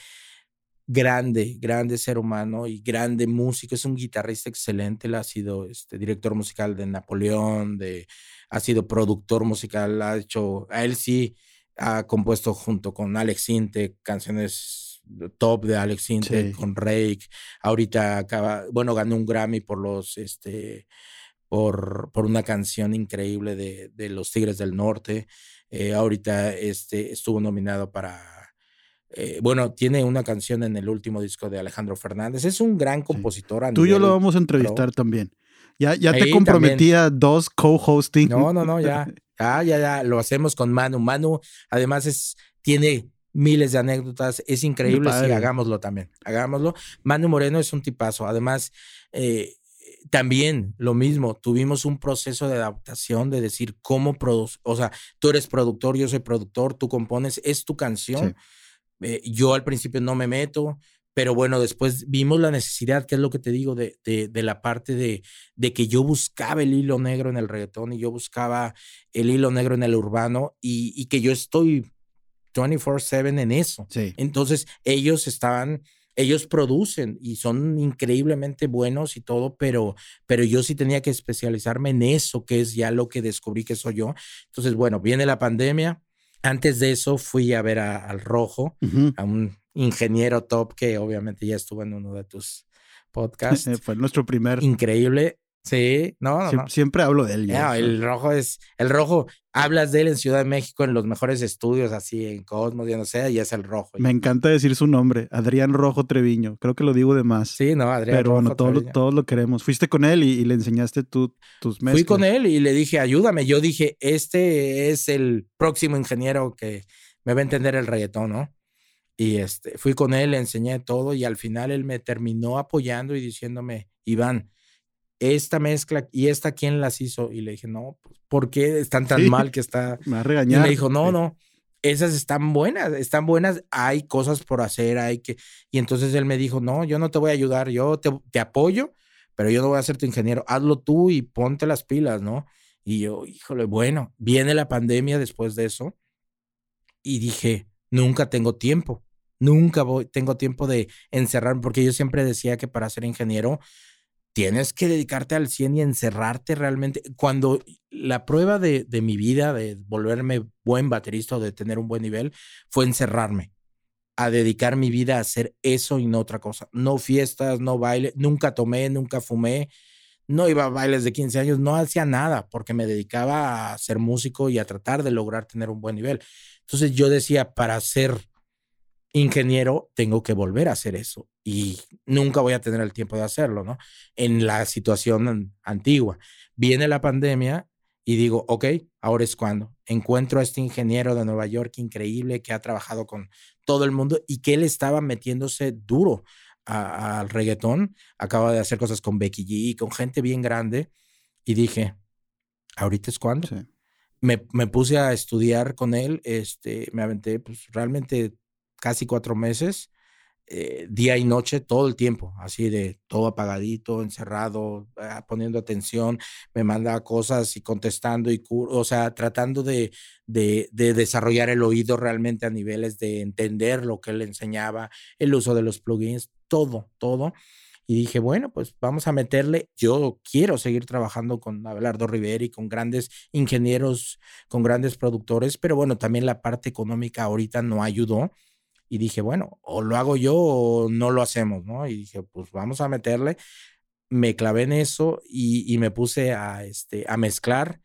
grande, grande ser humano y grande músico, es un guitarrista excelente, él ha sido este, director musical de Napoleón, de, ha sido productor musical, ha hecho, a él sí ha compuesto junto con Alex Inte canciones top de Alex Inte, con Rake, ahorita acaba, bueno, ganó un Grammy por los, este, por, por una canción increíble de, de Los Tigres del Norte. Eh, ahorita este, estuvo nominado para... Eh, bueno, tiene una canción en el último disco de Alejandro Fernández. Es un gran compositor. Tú y yo lo vamos a entrevistar también. Ya, ya te comprometía dos co-hosting. No, no, no, ya, ya, ya, ya, lo hacemos con Manu. Manu, además, es, tiene miles de anécdotas, es increíble, sí, hagámoslo también, hagámoslo. Manu Moreno es un tipazo, además, eh, también lo mismo, tuvimos un proceso de adaptación de decir cómo producir, o sea, tú eres productor, yo soy productor, tú compones, es tu canción. Eh, yo al principio no me meto, pero bueno, después vimos la necesidad, que es lo que te digo, de, de, la parte de, de, que yo buscaba el hilo negro en el reggaetón y yo buscaba el hilo negro en el urbano y, y que yo estoy 24/7 en eso. Entonces ellos estaban, ellos producen y son increíblemente buenos y todo, pero, pero yo sí tenía que especializarme en eso, que es ya lo que descubrí que soy yo. Entonces, bueno, viene la pandemia. Antes de eso fui a ver al Rojo, a un ingeniero top que obviamente ya estuvo en uno de tus podcasts. Fue nuestro primer. Increíble. Sí, no, no, siempre, hablo de él. Ya, el rojo es, el rojo, hablas de él en Ciudad de México en los mejores estudios, así en Cosmos, ya no sé, y es el rojo. Me encanta decir su nombre, Adrián Rojo Treviño. Creo que lo digo de más. Sí, no, Adrián. Pero bueno, todos, todos lo queremos. Fuiste con él y, le enseñaste tú tus mezclas. Fui con él y le dije, ayúdame. Yo dije, este es el próximo ingeniero que me va a entender el reggaetón, ¿no? Y este, fui con él, le enseñé todo y al final él me terminó apoyando y diciéndome, Iván, esta mezcla y esta quién las hizo y le dije no pues, por qué están tan mal que está me va a regañar y me dijo no no esas están buenas están buenas hay cosas por hacer hay que y entonces él me dijo no yo no te voy a ayudar yo te, te apoyo pero yo no voy a ser tu ingeniero hazlo tú y ponte las pilas no y yo híjole bueno viene la pandemia después de eso y dije nunca tengo tiempo nunca voy, tengo tiempo de encerrarme porque yo siempre decía que para ser ingeniero tienes que dedicarte al 100 y encerrarte realmente. Cuando la prueba de, de, mi vida, de volverme buen baterista o de tener un buen nivel, fue encerrarme, a dedicar mi vida a hacer eso y no otra cosa. No fiestas, no baile, nunca tomé, nunca fumé, no iba a bailes de 15 años, no hacía nada porque me dedicaba a ser músico y a tratar de lograr tener un buen nivel. Entonces yo decía, para ser ingeniero, tengo que volver a hacer eso y nunca voy a tener el tiempo de hacerlo, ¿no? En la situación antigua. Viene la pandemia y digo, ok, ahora es cuando. Encuentro a este ingeniero de Nueva York increíble que ha trabajado con todo el mundo y que él estaba metiéndose duro al reggaetón. Acaba de hacer cosas con Becky G, con gente bien grande. Y dije, ahorita es cuando. Me, me, puse a estudiar con él, este, me aventé pues, realmente casi cuatro meses, eh, día y noche, todo el tiempo, así de todo apagadito, encerrado, ah, poniendo atención, me mandaba cosas y contestando, y o sea, tratando de, de, de, desarrollar el oído realmente a niveles de entender lo que él enseñaba, el uso de los plugins, todo, todo. Y dije, bueno, pues vamos a meterle. Yo quiero seguir trabajando con Abelardo Rivera y con grandes ingenieros, con grandes productores, pero bueno, también la parte económica ahorita no ayudó y dije, bueno, o lo hago yo o no lo hacemos, ¿no? Y dije, pues vamos a meterle. Me clavé en eso y, me puse a, este, a mezclar.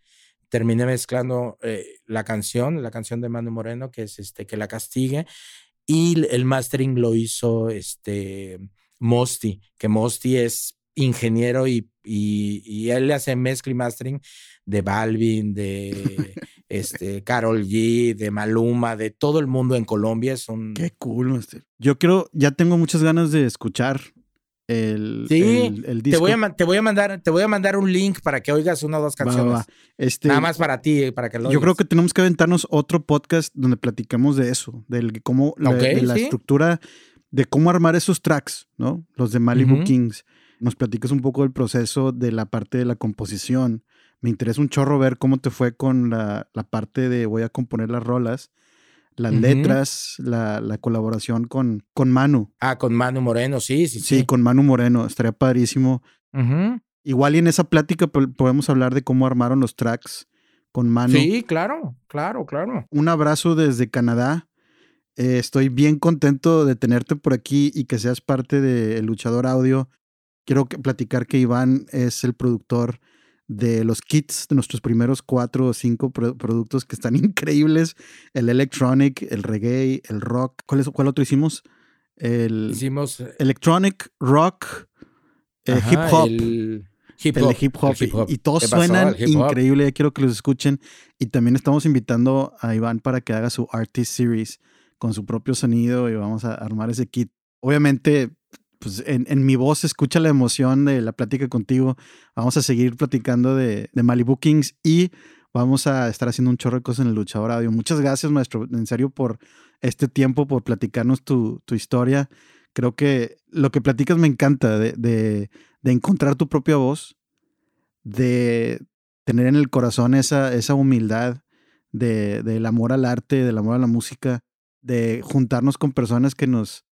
Terminé mezclando eh, la canción, la canción de Manu Moreno, que es este, Que la castigue. Y el mastering lo hizo este, Mosti, que Mosti es ingeniero y, y, y, él le hace mezcla y mastering de Balvin, de este, Carol G, de Maluma, de todo el mundo en Colombia. Son... Qué cool, Yo creo, ya tengo muchas ganas de escuchar el, sí, el, disco. Te voy, a, te, voy a mandar, te voy a mandar un link para que oigas una o dos canciones. Este, Nada más para ti, para que lo Yo creo que tenemos que aventarnos otro podcast donde platicamos de eso, del cómo la, de la estructura, de cómo armar esos tracks, ¿no? Los de Malibu Kings. Nos platicas un poco del proceso de la parte de la composición, me interesa un chorro ver cómo te fue con la, parte de voy a componer las rolas, las letras, la, colaboración con, con Manu. Ah, con Manu Moreno, sí, sí, sí. Sí, con Manu Moreno, estaría padrísimo. Igual y en esa plática podemos hablar de cómo armaron los tracks con Manu. Sí, claro, claro, claro. Un abrazo desde Canadá. Eh, estoy bien contento de tenerte por aquí y que seas parte de Luchador Audio. Quiero platicar que Iván es el productor de los kits de nuestros primeros cuatro o cinco productos que están increíbles. El electronic, el reggae, el rock. ¿Cuál, es, cuál otro hicimos? El hicimos eh, electronic, rock, eh, hip hop. El hip hop. hip -hop. Y, todos suenan increíble. Quiero que los escuchen. Y también estamos invitando a Iván para que haga su Artist Series con su propio sonido y vamos a armar ese kit. Obviamente pues en, mi voz escucha la emoción de la plática contigo. Vamos a seguir platicando de, de Malibu Kings y vamos a estar haciendo un chorro de cosas en el Luchador Audio. Muchas gracias, maestro, en serio, por este tiempo, por platicarnos tu, tu historia. Creo que lo que platicas me encanta de, de, de encontrar tu propia voz, de tener en el corazón esa, esa humildad de, del amor al arte, del amor a la música, de juntarnos con personas que nos,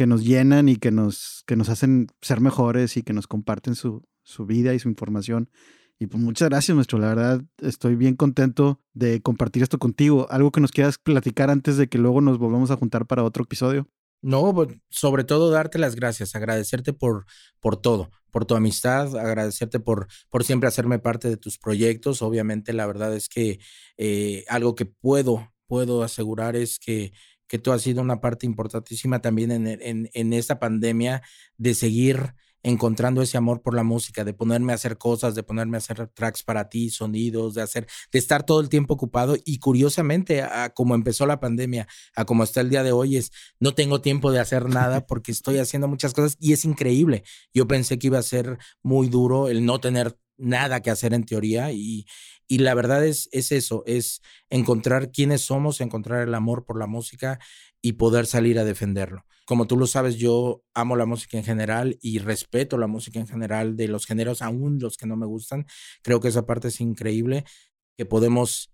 que nos llenan y que nos, que nos hacen ser mejores y que nos comparten su, su vida y su información. Y pues muchas gracias, maestro. La verdad, estoy bien contento de compartir esto contigo. ¿Algo que nos quieras platicar antes de que luego nos volvamos a juntar para otro episodio? No, pues, sobre todo darte las gracias, agradecerte por, por todo, por tu amistad, agradecerte por, por siempre hacerme parte de tus proyectos. Obviamente, la verdad es que eh, algo que puedo, puedo asegurar es que, que tú has sido una parte importantísima también en, en, en esta pandemia de seguir encontrando ese amor por la música, de ponerme a hacer cosas, de ponerme a hacer tracks para ti, sonidos, de hacer, de estar todo el tiempo ocupado y curiosamente a, como empezó la pandemia, a como está el día de hoy es no tengo tiempo de hacer nada porque estoy haciendo muchas cosas y es increíble. Yo pensé que iba a ser muy duro el no tener nada que hacer en teoría y, y la verdad es, es eso, es encontrar quiénes somos, encontrar el amor por la música y poder salir a defenderlo. Como tú lo sabes, yo amo la música en general y respeto la música en general de los géneros, aún los que no me gustan. Creo que esa parte es increíble, que podemos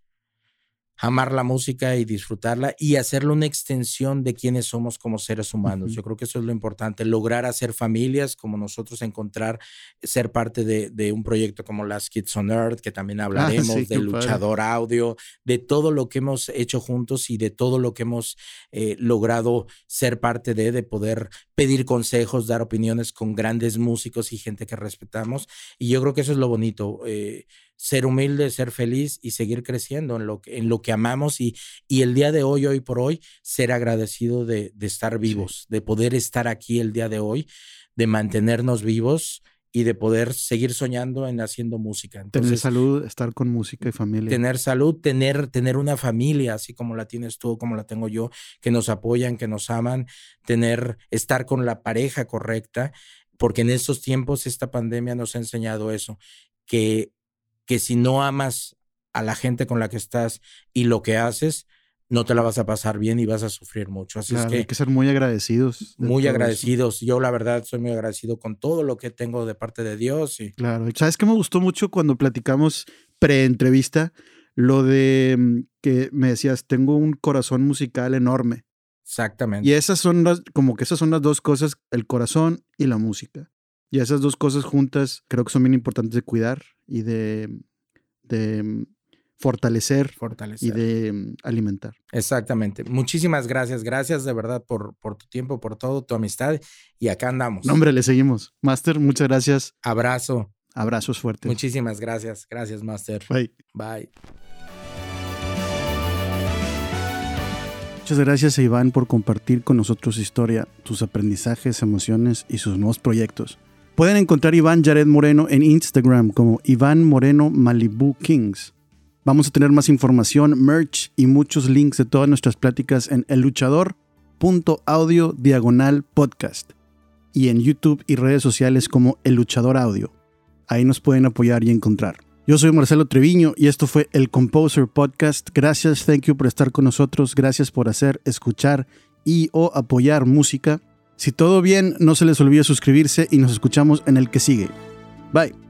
amar la música y disfrutarla y hacerlo una extensión de quienes somos como seres humanos. Yo creo que eso es lo importante, lograr hacer familias como nosotros, encontrar, ser parte de, de un proyecto como Las Kids on Earth, que también ah, hablaremos, ah, sí, de Luchador padre. Audio, de todo lo que hemos hecho juntos y de todo lo que hemos eh, logrado ser parte de, de poder pedir consejos, dar opiniones con grandes músicos y gente que respetamos. Y yo creo que eso es lo bonito. Eh, ser humilde, ser feliz y seguir creciendo en lo que, en lo que amamos y, y el día de hoy, hoy por hoy, ser agradecido de, de estar vivos, sí. de poder estar aquí el día de hoy, de mantenernos vivos y de poder seguir soñando en haciendo música. Entonces, tener salud, estar con música y familia. Tener salud, tener, tener una familia, así como la tienes tú, como la tengo yo, que nos apoyan, que nos aman, tener, estar con la pareja correcta, porque en estos tiempos esta pandemia nos ha enseñado eso, que que si no amas a la gente con la que estás y lo que haces, no te la vas a pasar bien y vas a sufrir mucho. Así claro, es que hay que ser muy agradecidos. Muy agradecidos. Eso. Yo la verdad soy muy agradecido con todo lo que tengo de parte de Dios. Y... Claro. ¿Sabes qué me gustó mucho cuando platicamos pre-entrevista? Lo de mm, que me decías, tengo un corazón musical enorme. Exactamente. Y esas son las, como que esas son las dos cosas, el corazón y la música. Y esas dos cosas juntas creo que son bien importantes de cuidar y de, de fortalecer, fortalecer, y de alimentar. Exactamente. Muchísimas gracias. Gracias de verdad por, por tu tiempo, por todo, tu amistad. Y acá andamos. No, hombre, le seguimos. Master, muchas gracias. Abrazo. Abrazos fuertes. Muchísimas gracias. Gracias, Master. Bye. Bye. Muchas gracias a Iván por compartir con nosotros su historia, tus aprendizajes, emociones y sus nuevos proyectos. Pueden encontrar a Iván Jared Moreno en Instagram como Iván Moreno Malibu Kings. Vamos a tener más información, merch y muchos links de todas nuestras pláticas en elluchador.audio diagonal podcast y en YouTube y redes sociales como El Luchador Audio. Ahí nos pueden apoyar y encontrar. Yo soy Marcelo Treviño y esto fue el Composer Podcast. Gracias, thank you por estar con nosotros. Gracias por hacer, escuchar y o apoyar música. Si todo bien, no se les olvide suscribirse y nos escuchamos en el que sigue. Bye.